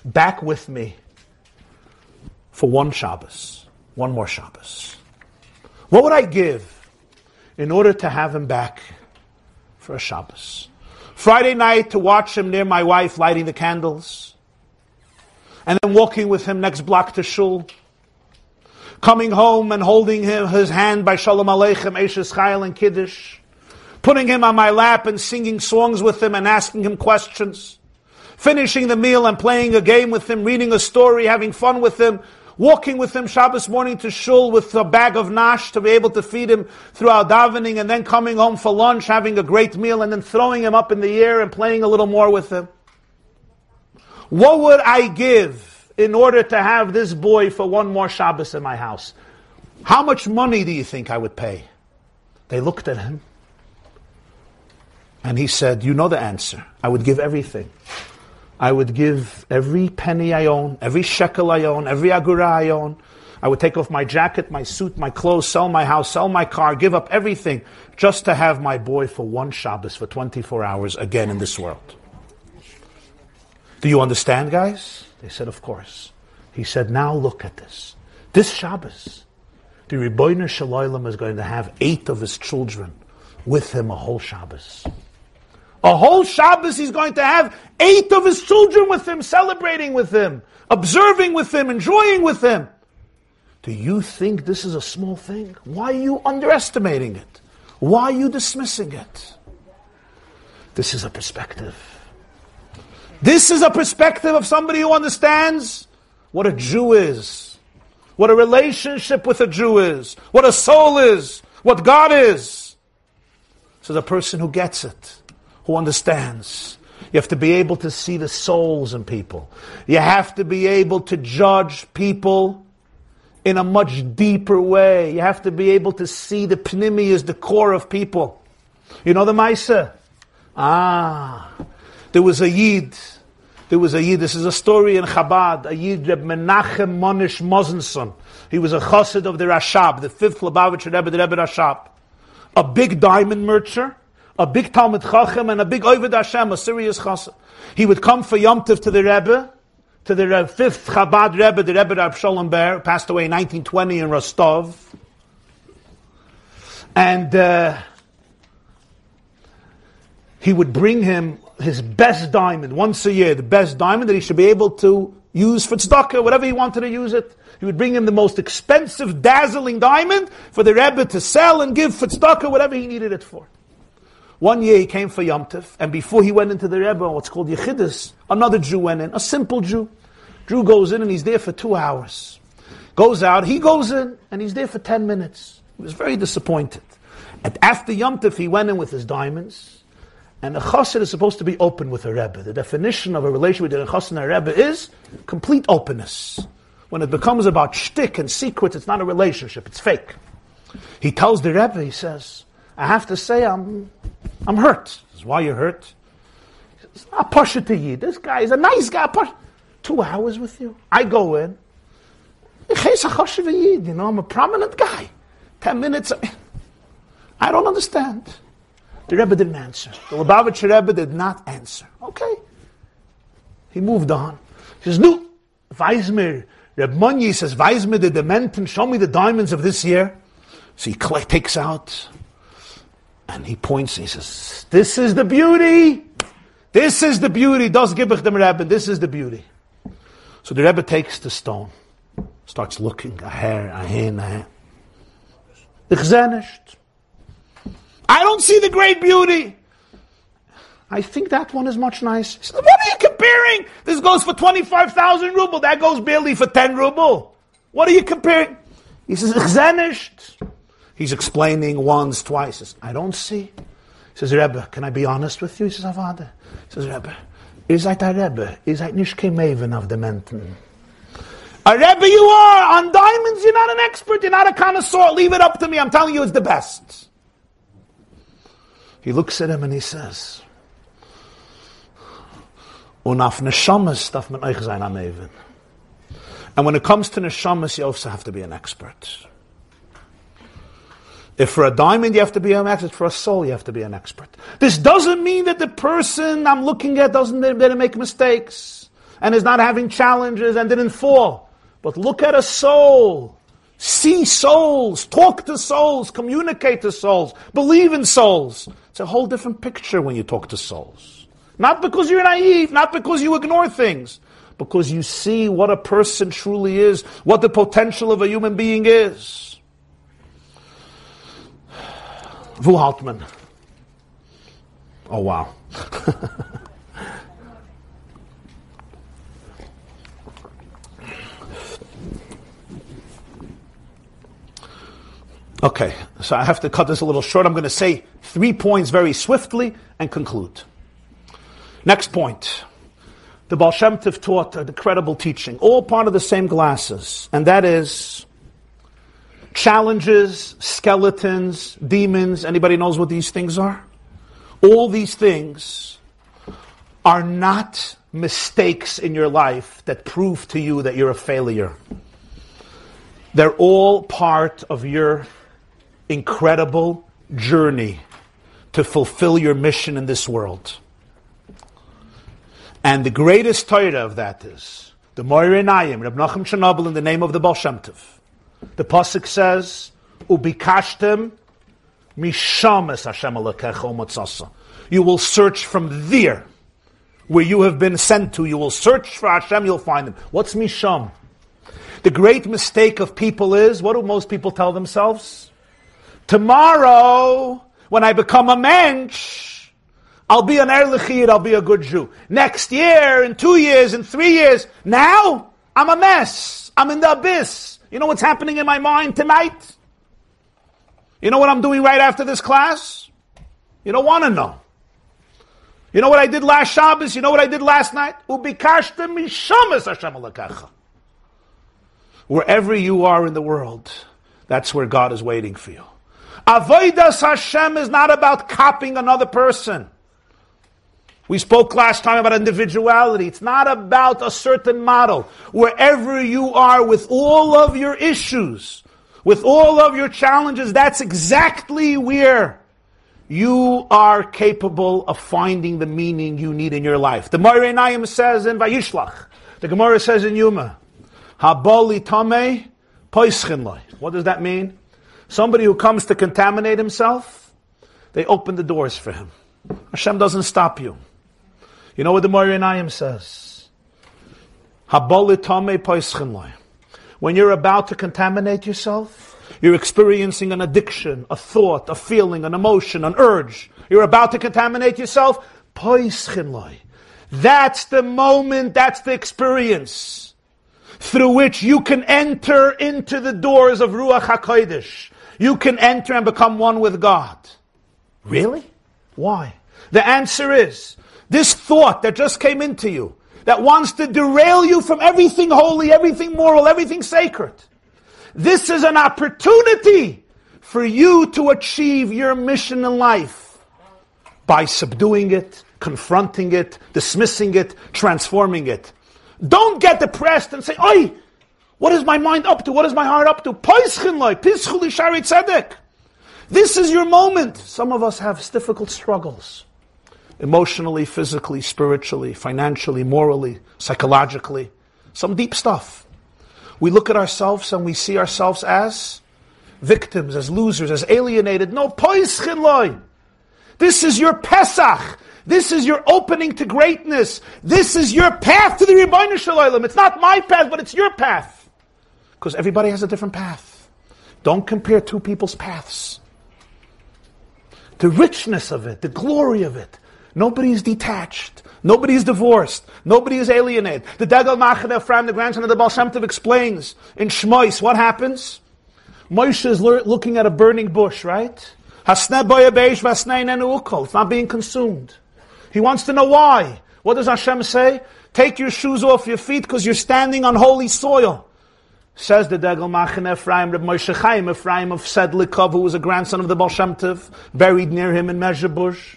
[SPEAKER 2] back with me for one Shabbos, one more Shabbos? What would I give in order to have him back for a Shabbos? Friday night to watch him near my wife lighting the candles, and then walking with him next block to shul, coming home and holding him his hand by Shalom Aleichem, Eshes Chayil and Kiddush, putting him on my lap and singing songs with him and asking him questions, finishing the meal and playing a game with him, reading a story, having fun with him, walking with him Shabbos morning to shul with a bag of nash to be able to feed him throughout davening, and then coming home for lunch, having a great meal, and then throwing him up in the air and playing a little more with him. What would I give in order to have this boy for one more Shabbos in my house? How much money do you think I would pay? They looked at him And he said, You know the answer. I would give everything. I would give every penny I own, every shekel I own, every agura I own. I would take off my jacket, my suit, my clothes, sell my house, sell my car, give up everything just to have my boy for one Shabbos for 24 hours again in this world. Do you understand, guys? They said, Of course. He said, Now look at this. This Shabbos, the Ribbono Shel Olam is going to have eight of his children with him a whole Shabbos. A whole Shabbos he's going to have eight of his children with him, celebrating with him, observing with him, enjoying with him. Do you think this is a small thing? Why are you underestimating it? Why are you dismissing it? This is a perspective. This is a perspective of somebody who understands what a Jew is, what a relationship with a Jew is, what a soul is, what God is. Is a person who gets it, who understands. You have to be able to see the souls in people. You have to be able to judge people in a much deeper way. You have to be able to see the pnimi as the core of people. You know the Maisa? Ah, there was a Yid. There was a Yid. This is a story in Chabad. A Yid, Reb Menachem Monish Mosenson. He was a chassid of the Rashab, the fifth Lubavitcher Rebbe, the Rebbe Rashab. A big diamond merchant, a big Talmid Chacham, and a big Ovid Hashem, a serious chassid. He would come for Yom Tov to the Rebbe, to the fifth Chabad Rebbe, the Rebbe Rab Sholem Ber, passed away in 1920 in Rostov. And uh, he would bring him his best diamond once a year, the best diamond that he should be able to use for tzedakah, whatever he wanted to use it. He would bring him the most expensive, dazzling diamond for the Rebbe to sell and give for tzedakah, whatever he needed it for. One year he came for Yom Tov, and before he went into the Rebbe, what's called Yechidus, another Jew went in, a simple Jew. Jew goes in and he's there for two hours. Goes out, he goes in, and he's there for ten minutes. He was very disappointed. And after Yom Tov, he went in with his diamonds, and a chassid is supposed to be open with a Rebbe. The definition of a relationship with a chassid and a Rebbe is complete openness. When it becomes about shtick and secrets, it's not a relationship, it's fake. He tells the Rebbe, he says, I have to say I'm I'm hurt. Says, Why you hurt? He says, I push it to you. This guy is a nice guy. Push. Two hours with you. I go in. You know, I'm a prominent guy. Ten minutes. I don't understand. The Rebbe didn't answer. The Lubavitcher Rebbe did not answer. Okay. He moved on. He says, no, Weizmer. Reb Monyi says, Weizmer the Dementen, show me the diamonds of this year. So he takes out and he points and he says, This is the beauty. This is the beauty. Das gibich dem Rebbe. This is the beauty. So the Rebbe takes the stone, starts looking, a hair, a hin, a hair. I don't see the great beauty. I think that one is much nicer. Says, what are you comparing? This goes for 25,000 ruble. That goes barely for 10 ruble. What are you comparing? He says, He's explaining once, twice. Says, I don't see. He says, Rebbe, can I be honest with you? He says, Avada. He says, Rebbe, is that a Rebbe? Is that nicht Maven of the Menten? A Rebbe you are! On diamonds, you're not an expert, you're not a connoisseur. Leave it up to me. I'm telling you it's the best. He looks at him and he says, Unaf neshamas darf man euch sein am And when it comes to neshamas, you also have to be an expert. If for a diamond you have to be an expert, for a soul you have to be an expert. This doesn't mean that the person I'm looking at doesn't didn't make mistakes and is not having challenges and didn't fall. But look at a soul. See souls, talk to souls, communicate to souls, believe in souls. It's a whole different picture when you talk to souls. Not because you're naive, not because you ignore things, because you see what a person truly is, what the potential of a human being is. Wo Hartman. Oh wow. okay, so I have to cut this a little short. I'm going to say three points very swiftly and conclude. Next point. The Baal Shem Tov taught an incredible teaching, all part of the same glasses, and that is challenges, skeletons, demons. Anybody knows what these things are? All these things are not mistakes in your life that prove to you that you're a failure. They're all part of your incredible journey to fulfill your mission in this world. And the greatest Torah of that is the Meor Einayim, Reb Nachum Chernobyl in the name of the Baal Shem Tov. The Pasuk says, Ubikashtem mishames Hashem You will search from there, where you have been sent to. You will search for Hashem, you'll find him. What's misham? The great mistake of people is, what do most people tell themselves? Tomorrow, when I become a mensch, I'll be an Erlichid, I'll be a good Jew. Next year, in two years, in three years, now, I'm a mess. I'm in the abyss. You know what's happening in my mind tonight? You know what I'm doing right after this class? You don't want to know. You know what I did last Shabbos? You know what I did last night? Wherever you are in the world, that's where God is waiting for you. Avodas Hashem is not about copying another person. We spoke last time about individuality. It's not about a certain model. Wherever you are with all of your issues, with all of your challenges, that's exactly where you are capable of finding the meaning you need in your life. The Meor Einayim says in Vayishlach, the Gemara says in Yoma, Haboli Tame Poischenloi. What does that mean? Somebody who comes to contaminate himself, they open the doors for him. Hashem doesn't stop you. You know what the Moira says? When you're about to contaminate yourself, you're experiencing an addiction, a thought, a feeling, an emotion, an urge. You're about to contaminate yourself. That's the moment, that's the experience through which you can enter into the doors of Ruach HaKodesh. You can enter and become one with God. Really? Why? The answer is this thought that just came into you, that wants to derail you from everything holy, everything moral, everything sacred. This is an opportunity for you to achieve your mission in life by subduing it, confronting it, dismissing it, transforming it. Don't get depressed and say, Oi, what is my mind up to? What is my heart up to? This is your moment. Some of us have difficult struggles emotionally, physically, spiritually, financially, morally, psychologically. Some deep stuff. We look at ourselves and we see ourselves as victims, as losers, as alienated. No, poischin This is your Pesach. This is your opening to greatness. This is your path to the Ribbono Shel Olam. It's not my path, but it's your path. Because everybody has a different path. Don't compare two people's paths. The richness of it, the glory of it, Nobody is detached. Nobody is divorced. Nobody is alienated. The Degel Machane Ephraim, the grandson of the Baal Shem Tov, explains in Shmois what happens. Moshe is looking at a burning bush, right? It's not being consumed. He wants to know why. What does Hashem say? Take your shoes off your feet because you're standing on holy soil. Says the Degel Machane Ephraim, Reb Moshe Chaim Ephraim of Sudilkov, who was a grandson of the Baal Tov, buried near him in Mezhebush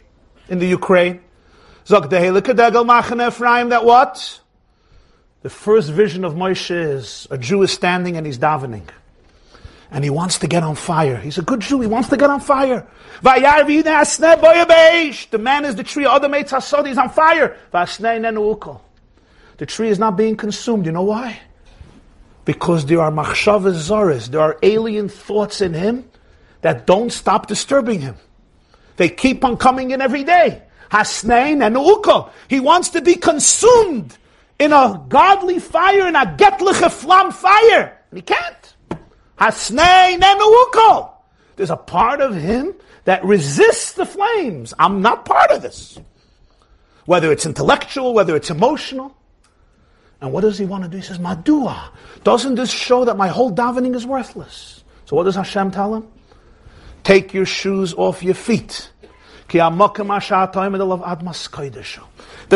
[SPEAKER 2] in the Ukraine. Zog Machane Ephraim that what? The first vision of Moshe is a Jew is standing and he's davening. And he wants to get on fire. He's a good Jew. He wants to get on fire. The man is the tree. Other mates are He's on fire. The tree is not being consumed. You know why? Because there are machshavas zaris. There are alien thoughts in him that don't stop disturbing him. They keep on coming in every day. Hasnein and Uko. He wants to be consumed in a godly fire, in a getliche flam fire. And he can't. Hasnein and Uko. There's a part of him that resists the flames. I'm not part of this. Whether it's intellectual, whether it's emotional. And what does he want to do? He says, Madua. Doesn't this show that my whole davening is worthless? So what does Hashem tell him? Take your shoes off your feet. The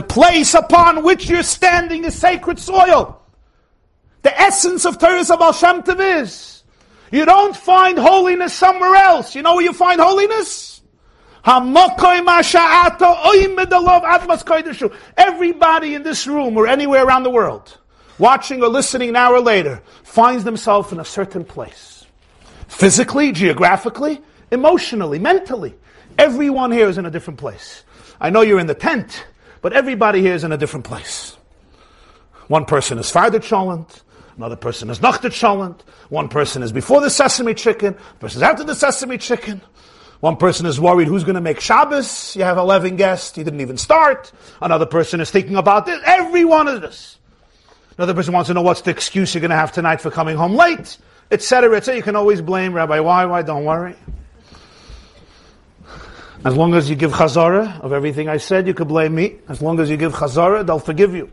[SPEAKER 2] place upon which you're standing is sacred soil. The essence of Torah Baal Shem is you don't find holiness somewhere else. You know where you find holiness? Everybody in this room or anywhere around the world, watching or listening an hour later, finds themselves in a certain place. Physically, geographically, emotionally, mentally. Everyone here is in a different place. I know you're in the tent, but everybody here is in a different place. One person is Farder Cholent, another person is Nachtet Cholent, one person is before the sesame chicken, person is after the sesame chicken. One person is worried who's going to make Shabbos. You have 11 guests. He didn't even start. Another person is thinking about this. Every one of this. Another person wants to know what's the excuse you're going to have tonight for coming home late, etc., etc. You can always blame Rabbi Why? Why? Don't worry. As long as you give chazara of everything I said, you could blame me. As long as you give chazara, they'll forgive you.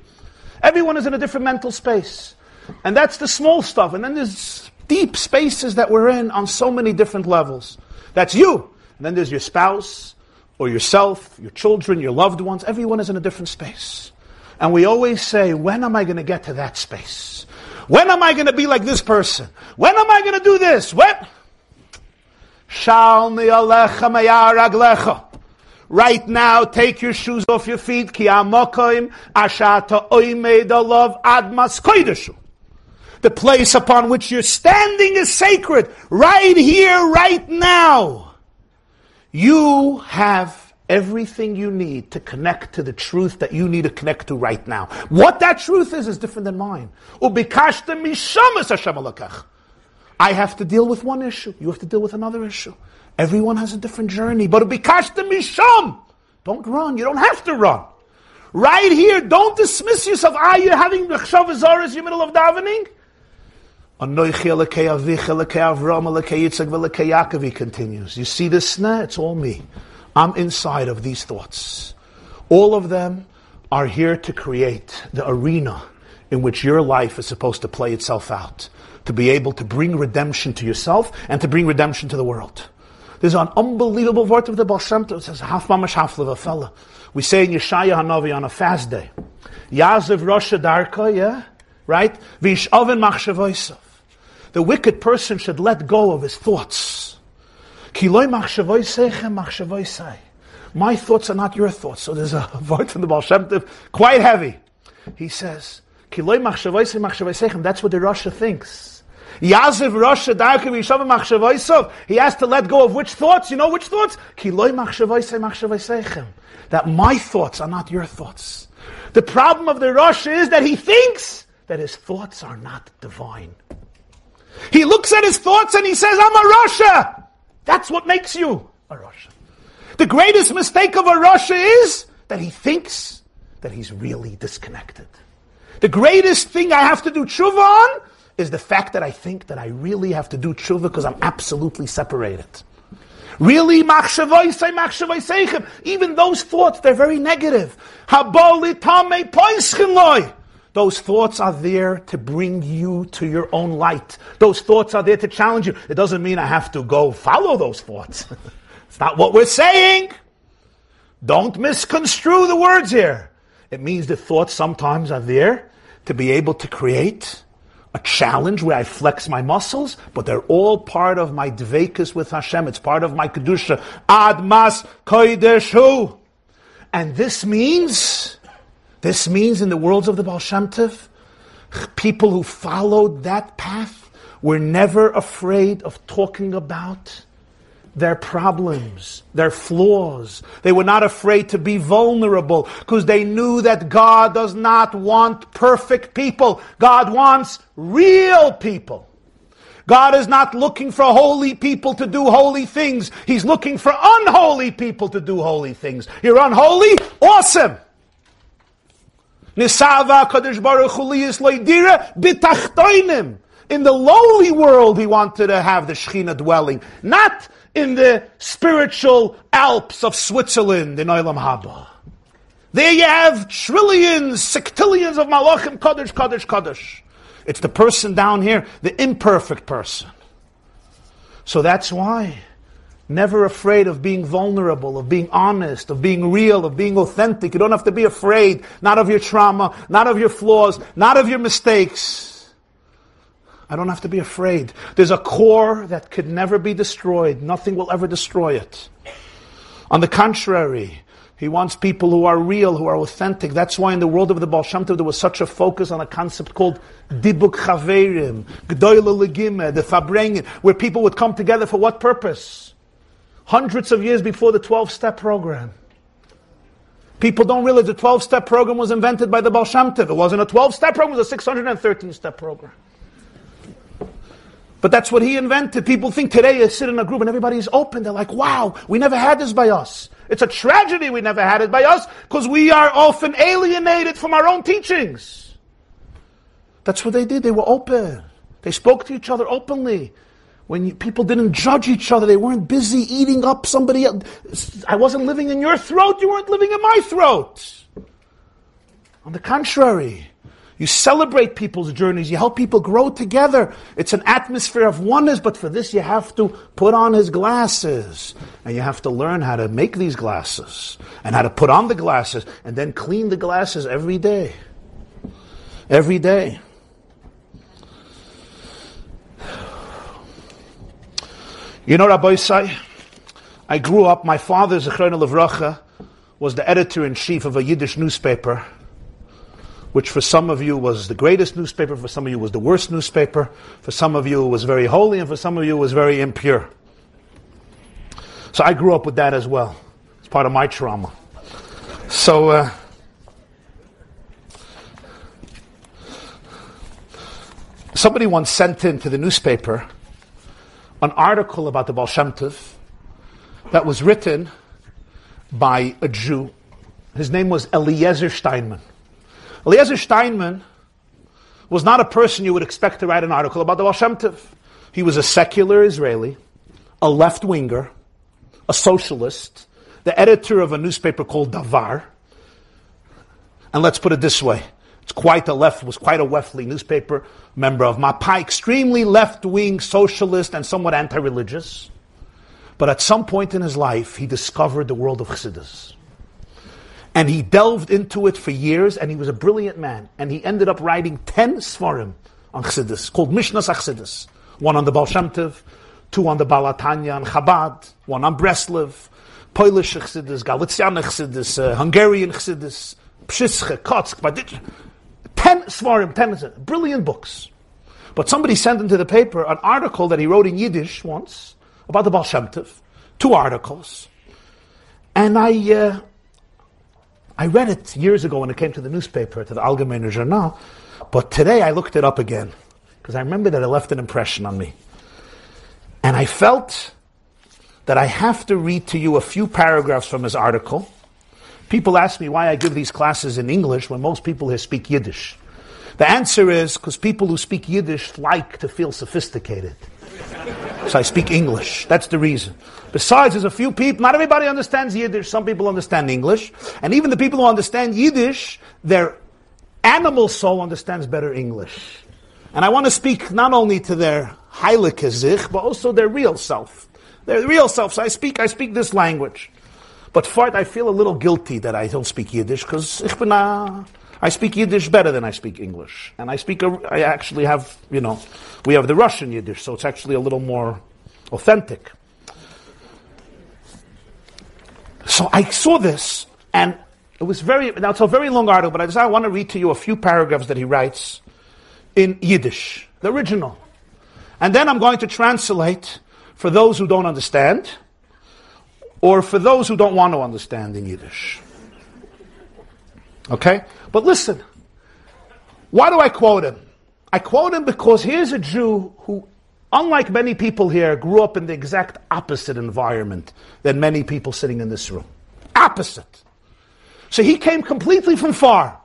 [SPEAKER 2] Everyone is in a different mental space. And that's the small stuff. And then there's deep spaces that we're in on so many different levels. That's you. And then there's your spouse, or yourself, your children, your loved ones. Everyone is in a different space. And we always say, when am I going to get to that space? When am I going to be like this person? When am I going to do this? When? Right now, take your shoes off your feet. Ki amokoim ashata oimed alav admas. The place upon which you're standing is sacred. Right here, right now. You have everything you need to connect to the truth that you need to connect to right now. What that truth is, is different than mine. I have to deal with one issue. You have to deal with another issue. Everyone has a different journey. But misham. Don't run. You don't have to run. Right here, don't dismiss yourself. Ah, are you having Chshav Zaras in the middle of davening? He continues. You see this snare? It's all me. I'm inside of these thoughts. All of them are here to create the arena in which your life is supposed to play itself out. To be able to bring redemption to yourself and to bring redemption to the world. There's an unbelievable word of the Baal Shem Tov. It says, half mamash half a fella. We say in Yeshaya Hanavi on a fast day, Yazev Rosh Darka, yeah? Right? Vish oven. The wicked person should let go of his thoughts. Kiloi machshavoisechem machshavoisai. My thoughts are not your thoughts. So there's a word from the Baal Shem Tov, quite heavy. He says. That's what the Rasha thinks. Yaziv Machshavaisov. He has to let go of which thoughts? You know which thoughts? That my thoughts are not your thoughts. The problem of the Rasha is that he thinks that his thoughts are not divine. He looks at his thoughts and he says, I'm a Rasha. That's what makes you a Rasha. The greatest mistake of a Rasha is that he thinks that he's really disconnected. The greatest thing I have to do tshuva on is the fact that I think that I really have to do tshuva because I'm absolutely separated. Really, even those thoughts, they're very negative. Those thoughts are there to bring you to your own light. Those thoughts are there to challenge you. It doesn't mean I have to go follow those thoughts. it's not what we're saying. Don't misconstrue the words here. It means the thoughts sometimes are there to be able to create a challenge where I flex my muscles, but they're all part of my dvekus with Hashem. It's part of my kedusha. Admas koideshu. And this means, this means in the worlds of the Baal Shem people who followed that path were never afraid of talking about their problems, their flaws. They were not afraid to be vulnerable because they knew that God does not want perfect people. God wants real people. God is not looking for holy people to do holy things. He's looking for unholy people to do holy things. You're unholy? Awesome. Nisava Kadosh Baruch Hu In the lowly world, he wanted to have the Shekhinah dwelling, not in the spiritual Alps of Switzerland in Olam Haba. There you have trillions, sextillions of malachim, kaddish, kaddish, kaddish. It's the person down here, the imperfect person. So that's why. Never afraid of being vulnerable, of being honest, of being real, of being authentic. You don't have to be afraid, not of your trauma, not of your flaws, not of your mistakes. I don't have to be afraid. There's a core that could never be destroyed. Nothing will ever destroy it. On the contrary, he wants people who are real, who are authentic. That's why in the world of the Baal Shem Tov, there was such a focus on a concept called Dibuk Chaverim, Gdoyle Legime, the Farbrengen, where people would come together for what purpose? Hundreds of years before the 12 step program. People don't realize the 12 step program was invented by the Baal Shem Tov. It wasn't a 12 step program, it was a 613 step program. But that's what he invented. People think today you sit in a group and everybody's open. They're like, wow, we never had this by us. It's a tragedy we never had it by us because we are often alienated from our own teachings. That's what they did. They were open. They spoke to each other openly. When you, people didn't judge each other, they weren't busy eating up somebody else. I wasn't living in your throat, you weren't living in my throat. On the contrary, you celebrate people's journeys. You help people grow together. It's an atmosphere of oneness, but for this you have to put on his glasses. And you have to learn how to make these glasses and how to put on the glasses and then clean the glasses every day. Every day. You know, Rabbi Isai, I grew up, my father, Zechrona Levracha, was the editor in chief of a Yiddish newspaper which for some of you was the greatest newspaper, for some of you was the worst newspaper, for some of you was very holy, and for some of you was very impure. So I grew up with that as well. It's part of my trauma. So, uh, somebody once sent in to the newspaper an article about the Baal Shem Tov that was written by a Jew. His name was Eliezer Steinman. Eliezer Steinman was not a person you would expect to write an article about the Baal Shem Tov. He was a secular Israeli, a left winger, a socialist, the editor of a newspaper called Davar. And let's put it this way. It's quite a left, was quite a leftly newspaper, member of Mapai, extremely left-wing socialist and somewhat anti-religious. But at some point in his life, he discovered the world of Chassidus. And he delved into it for years, and he was a brilliant man. And he ended up writing 10 Svarim on Chassidus, called Mishnas Chassidus. One on the Tov, two on the Baal HaTanya and Chabad, one on Breslev, Polish Chassidus, Galician Chassidus, uh, Hungarian Chassidus, Pshische, Kotsk, Baditch. 10 Svarim, 10 brilliant books. But somebody sent into the paper an article that he wrote in Yiddish once about the Baal two articles. And I, uh, I read it years ago when it came to the newspaper, to the Algemeiner Journal, but today I looked it up again because I remember that it left an impression on me. And I felt that I have to read to you a few paragraphs from his article. People ask me why I give these classes in English when most people here speak Yiddish. The answer is because people who speak Yiddish like to feel sophisticated. So I speak English. That's the reason. Besides, there's a few people, not everybody understands Yiddish. Some people understand English. And even the people who understand Yiddish, their animal soul understands better English. And I want to speak not only to their heilige but also their real self. Their real self. So I speak, I speak this language. But fart, I feel a little guilty that I don't speak Yiddish, because ich speak Yiddish better than I speak English. And I speak, I actually have, you know, we have the Russian Yiddish, so it's actually a little more authentic. So I saw this, and it was very, now it's a very long article, but I decided I want to read to you a few paragraphs that he writes in Yiddish, the original. And then I'm going to translate for those who don't understand, or for those who don't want to understand in Yiddish. Okay? But listen, why do I quote him? I quote him because here's a Jew who unlike many people here, grew up in the exact opposite environment than many people sitting in this room. Opposite. So he came completely from far.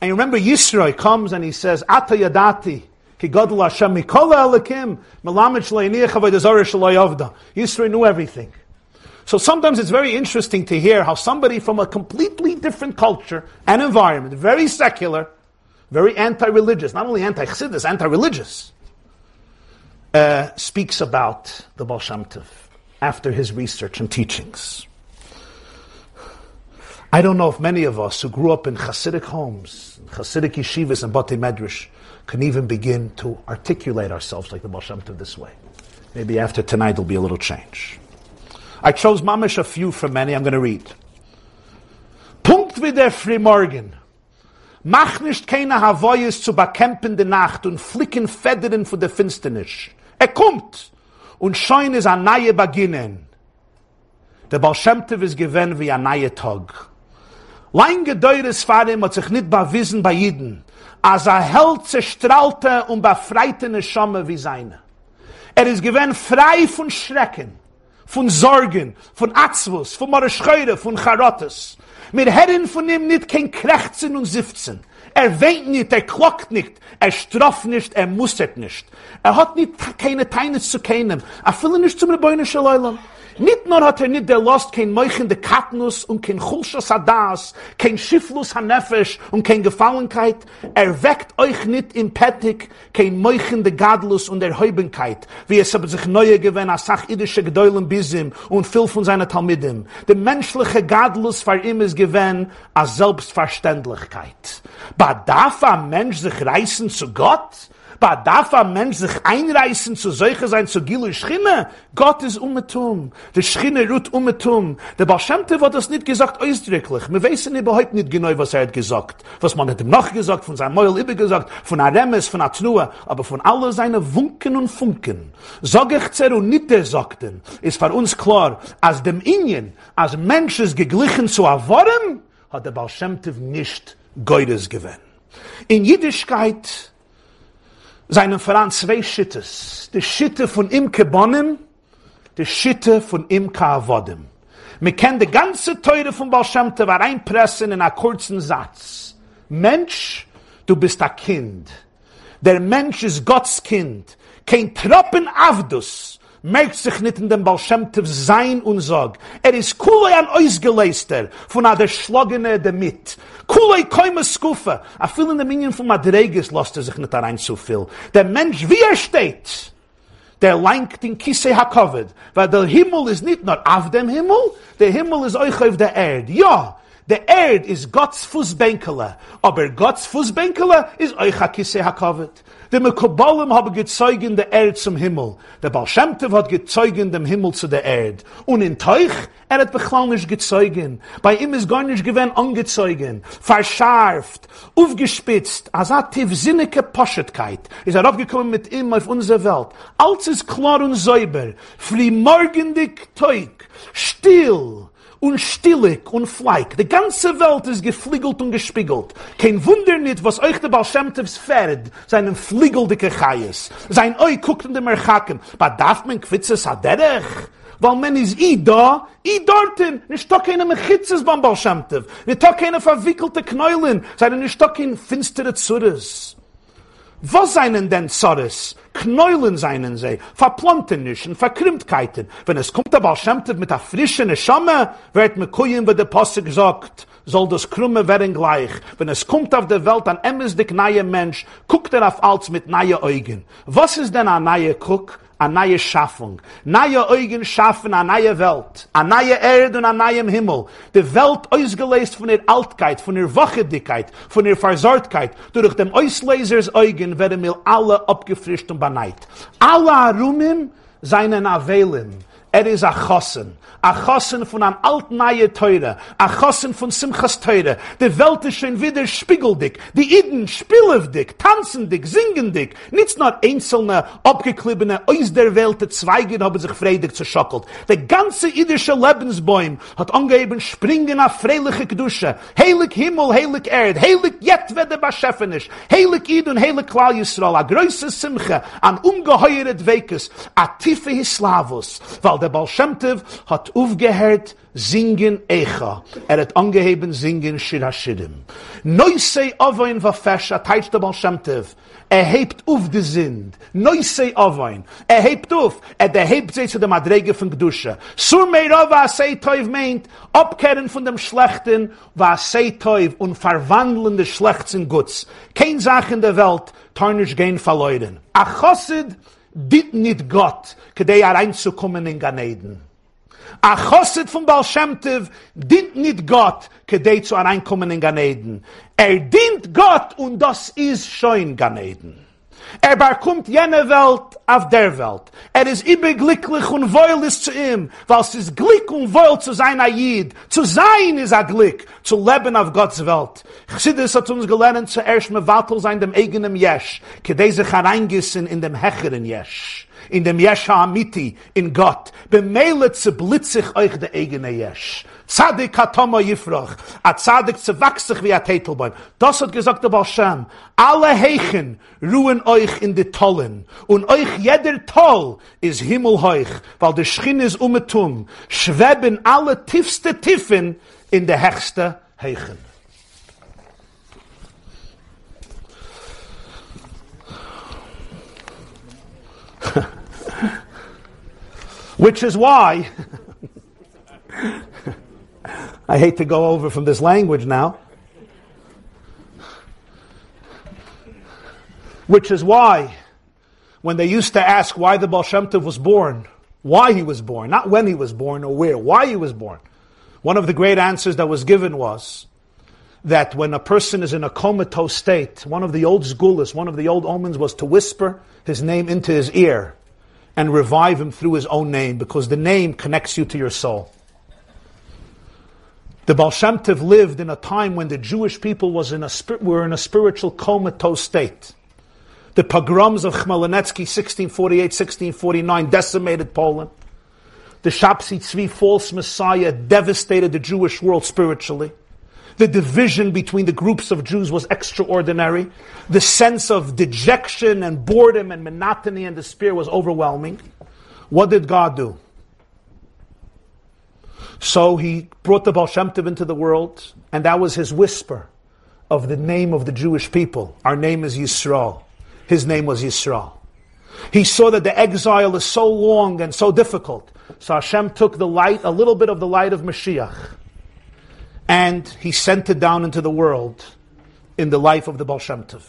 [SPEAKER 2] And remember Yisro comes and he says, Ata yadati. Yisro knew everything. So sometimes it's very interesting to hear how somebody from a completely different culture and environment, very secular, very anti-religious, not only anti-chassidus, anti-religious, uh, speaks about the Baal Shem Tov after his research and teachings. I don't know if many of us who grew up in Hasidic homes, Hasidic yeshivas and Bati Medrash, can even begin to articulate ourselves like the Baal Shem Tov this way. Maybe after tonight there'll be a little change. I chose mamish a few from many, I'm going to read. Punkt wie der Frühmorgen. Mach nicht keine Havoyes zu bekämpfen die Nacht und flicken Federn von der Finsternis. Er kommt und schein ist ein neue Beginnen. Der Baal Shem Tov ist gewinn wie ein neuer Tag. Lang gedeures Fahrem hat sich nicht bewiesen bei Jiden, als er held zerstrahlte und befreite Neshama wie seine. Er ist gewinn frei von Schrecken, von Sorgen, von Atzvus, von Morescheure, von Charottes. Mir herren von ihm nicht kein Krechzen und Sifzen. Er weint nicht, er klockt nicht, er straft nicht, er mustert nicht. Er hat nicht keine Teines zu keinem. Er will nicht zum Rebäunen Shalom. Nicht nur hat er nicht der Lust, kein Meuchen de Katnus und kein Chulschas Adas, kein Schifflus Hanefesh und kein Gefallenkeit. Er weckt euch nicht im Pettig, kein Meuchen de Gadlus und Erheubenkeit, wie es aber sich neue gewähnt, als sach idische Gedäulen Bisim und viel von seiner Talmidim. Der menschliche Gadlus für ihm ist gewähnt, als Selbstverständlichkeit. Aber darf ein Mensch sich reißen zu Gott? Ba darf ein Mensch sich einreißen zu solche sein zu Gilu Schinne? Gott ist umetum. Der Schinne ruht umetum. Der Tov hat das nicht gesagt ausdrücklich. Wir wissen überhaupt nicht genau, was er hat gesagt. Was man hat ihm noch gesagt, von seinem Meul immer gesagt, von Aremes, von Atnua, aber von all seinen Wunken und Funken. Sag ich zer und nicht der sagten, ist für uns klar, als dem Ingen, als Mensch ist geglichen zu erworren, hat der Tov nicht Geudes gewinnt. In Jüdischkeit, seinen voran zwei Schittes. Die Schitte von Imke Bonnen, die Schitte von Imke Avodem. Wir kennen die ganze Teure von Baal Shem Tov reinpressen in einen kurzen Satz. Mensch, du bist ein Kind. Der Mensch ist Gottes Kind. Kein Tropen Avdus merkt sich nicht in dem Tov sein und sag. Er ist kuloi an Ausgeleister von einer Schlagene damit. Kulei koime skufe. A fill in der Minion von Madreges lost er sich nicht rein zu viel. Der Mensch, wie er steht, der lenkt in Kisse hakovet. Weil der Himmel ist nicht nur auf dem Himmel, der Himmel ist euch auf der Erde. Ja, der Erde ist Gottes Fußbänkele. Aber Gottes Fußbänkele ist euch a Kisse hakovet. Die Mekobolim haben gezeugen der Erde zum Himmel. Der Baal Shem Tov hat gezeugen dem Himmel zu der Erde. Und in Teuch, er hat beklau nicht gezeugen. Bei ihm ist gar nicht gewinn angezeugen. Verscharft, aufgespitzt, als eine tiefsinnige Poschetkeit. Ist er aufgekommen mit ihm auf unsere Welt. Alles ist klar und säuber. Frimorgendig Teug. Still. Und stillig und fleik. Die ganze Welt ist gefliegelt und gespiegelt. Kein Wunder nicht, was euch der Tovs fährt, seinen fliegeldicke Chayes. Sein Oi guckt in dem Erchaken. Aber darf man quitzes haderech? Weil man ist i da, i dorten. Nicht doch keine Mechitzes beim Tov. Nicht doch keine verwickelte Knäulen. Seine nicht doch keine finstere Zures. Was seinen denn Zores? Knäulen seinen sie, Verplantenissen, Verkrimmtkeiten. Wenn es kommt aber schämtet mit der frischen Schamme, wird mir kuyen, wie der Posse gesagt, soll das Krumme werden gleich. Wenn es kommt auf der Welt ein emesdig neuer Mensch, guckt er auf alles mit neue Augen. Was ist denn ein neuer Guck? A neue Schaffung. Neue Augen schaffen a neue Welt. A neue Erde und a neuem Himmel. Die Welt ausgelöst von ihr Altkeit, von ihr Wachedickkeit, von ihr Versorgtkeit. Durch dem Auslesers Augen werden wir alle abgefrischt und beneit. Alle Arumim seinen Avelim. Er ist a Chossen. a chossen von an alt neue teure. A chossen von simchas teure. De welt is schon wieder spiegeldig die iden spillevdig tanzendig singendig nichts nur einzelne abgeklibbene aus der welt de zweige haben sich freidig zerschockelt der ganze idische lebensbaum hat angeben springen auf freiliche gedusche. Heilig himmel heilig erd heilig jet wird der beschefen ist. Heilig id und heilig klar israel a große simche an ungeheuret wekes a tiefe hislavos weil der balschemtev hat aufgehört singen Echa. Er hat angeheben singen Shirashirim. Neusei Ovoin va Fesha, teitsch der Baal Shem. Er hebt auf de Sind. Neusei Ovoin. Er hebt auf. Er hebt sich zu der Madrege von Gdusha. Sur meira va sei Toiv meint, abkehren von dem Schlechten, va sei Toiv und verwandeln des Schlechts in Guts. Kein Sach in der Welt, tarnisch gehen verleuden. Achosid dit nit Gott, kedei reinzukommen in Ganeden. a choset von Baal Shem Tov dient nicht Gott, kedei zu reinkommen in Ganeden. Er dient Gott und das ist schon Ganeden. Er barkommt jene Welt auf der Welt. Er ist ibe glücklich und wohl ist zu ihm, weil es ist glück und wohl zu sein Ayid. Zu sein ist a glück, zu leben auf Gottes Welt. Chassidus hat uns gelernt, zuerst mit Wattel sein dem eigenen Jesch, kedei sich hereingissen in dem hecheren Jesch. in dem Yesha Amiti, in Gott. Bemeile zu blitzig euch der eigene Yesh. Zadik hatoma yifrach. A zadik zu wachsig wie a Tetelbäum. Das hat gesagt der Baal Alle Heichen ruhen euch in die Tollen. Und euch jeder Toll ist himmelheuch. Weil der Schien ist umetum. Schweben alle tiefste Tiffen in der höchste Heichen. Which is why I hate to go over from this language now. Which is why, when they used to ask why the Baal Shem Tov was born, why he was born, not when he was born or where, why he was born, one of the great answers that was given was that when a person is in a comatose state, one of the old sgulas, one of the old omens was to whisper his name into his ear and revive him through his own name because the name connects you to your soul. The Baal Shem lived in a time when the Jewish people was in a, were in a spiritual comatose state. The pogroms of Khmelnytsky, 1648-1649, decimated Poland. The Shapsi Tzvi false messiah devastated the Jewish world spiritually. The division between the groups of Jews was extraordinary. The sense of dejection and boredom and monotony and despair was overwhelming. What did God do? So he brought the Baal Shem Tov into the world, and that was his whisper of the name of the Jewish people. Our name is Yisrael. His name was Yisrael. He saw that the exile is so long and so difficult. So Hashem took the light, a little bit of the light of Mashiach, and he sent it down into the world in the life of the Baal Shem Tov.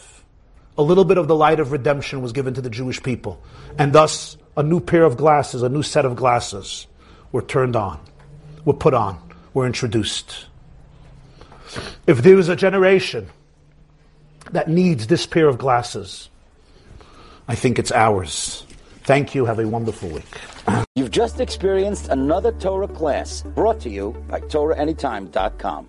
[SPEAKER 2] A little bit of the light of redemption was given to the Jewish people. And thus, a new pair of glasses, a new set of glasses were turned on, were put on, were introduced. If there is a generation that needs this pair of glasses, I think it's ours. Thank you. Have a wonderful week.
[SPEAKER 1] You've just experienced another Torah class brought to you by TorahAnytime.com.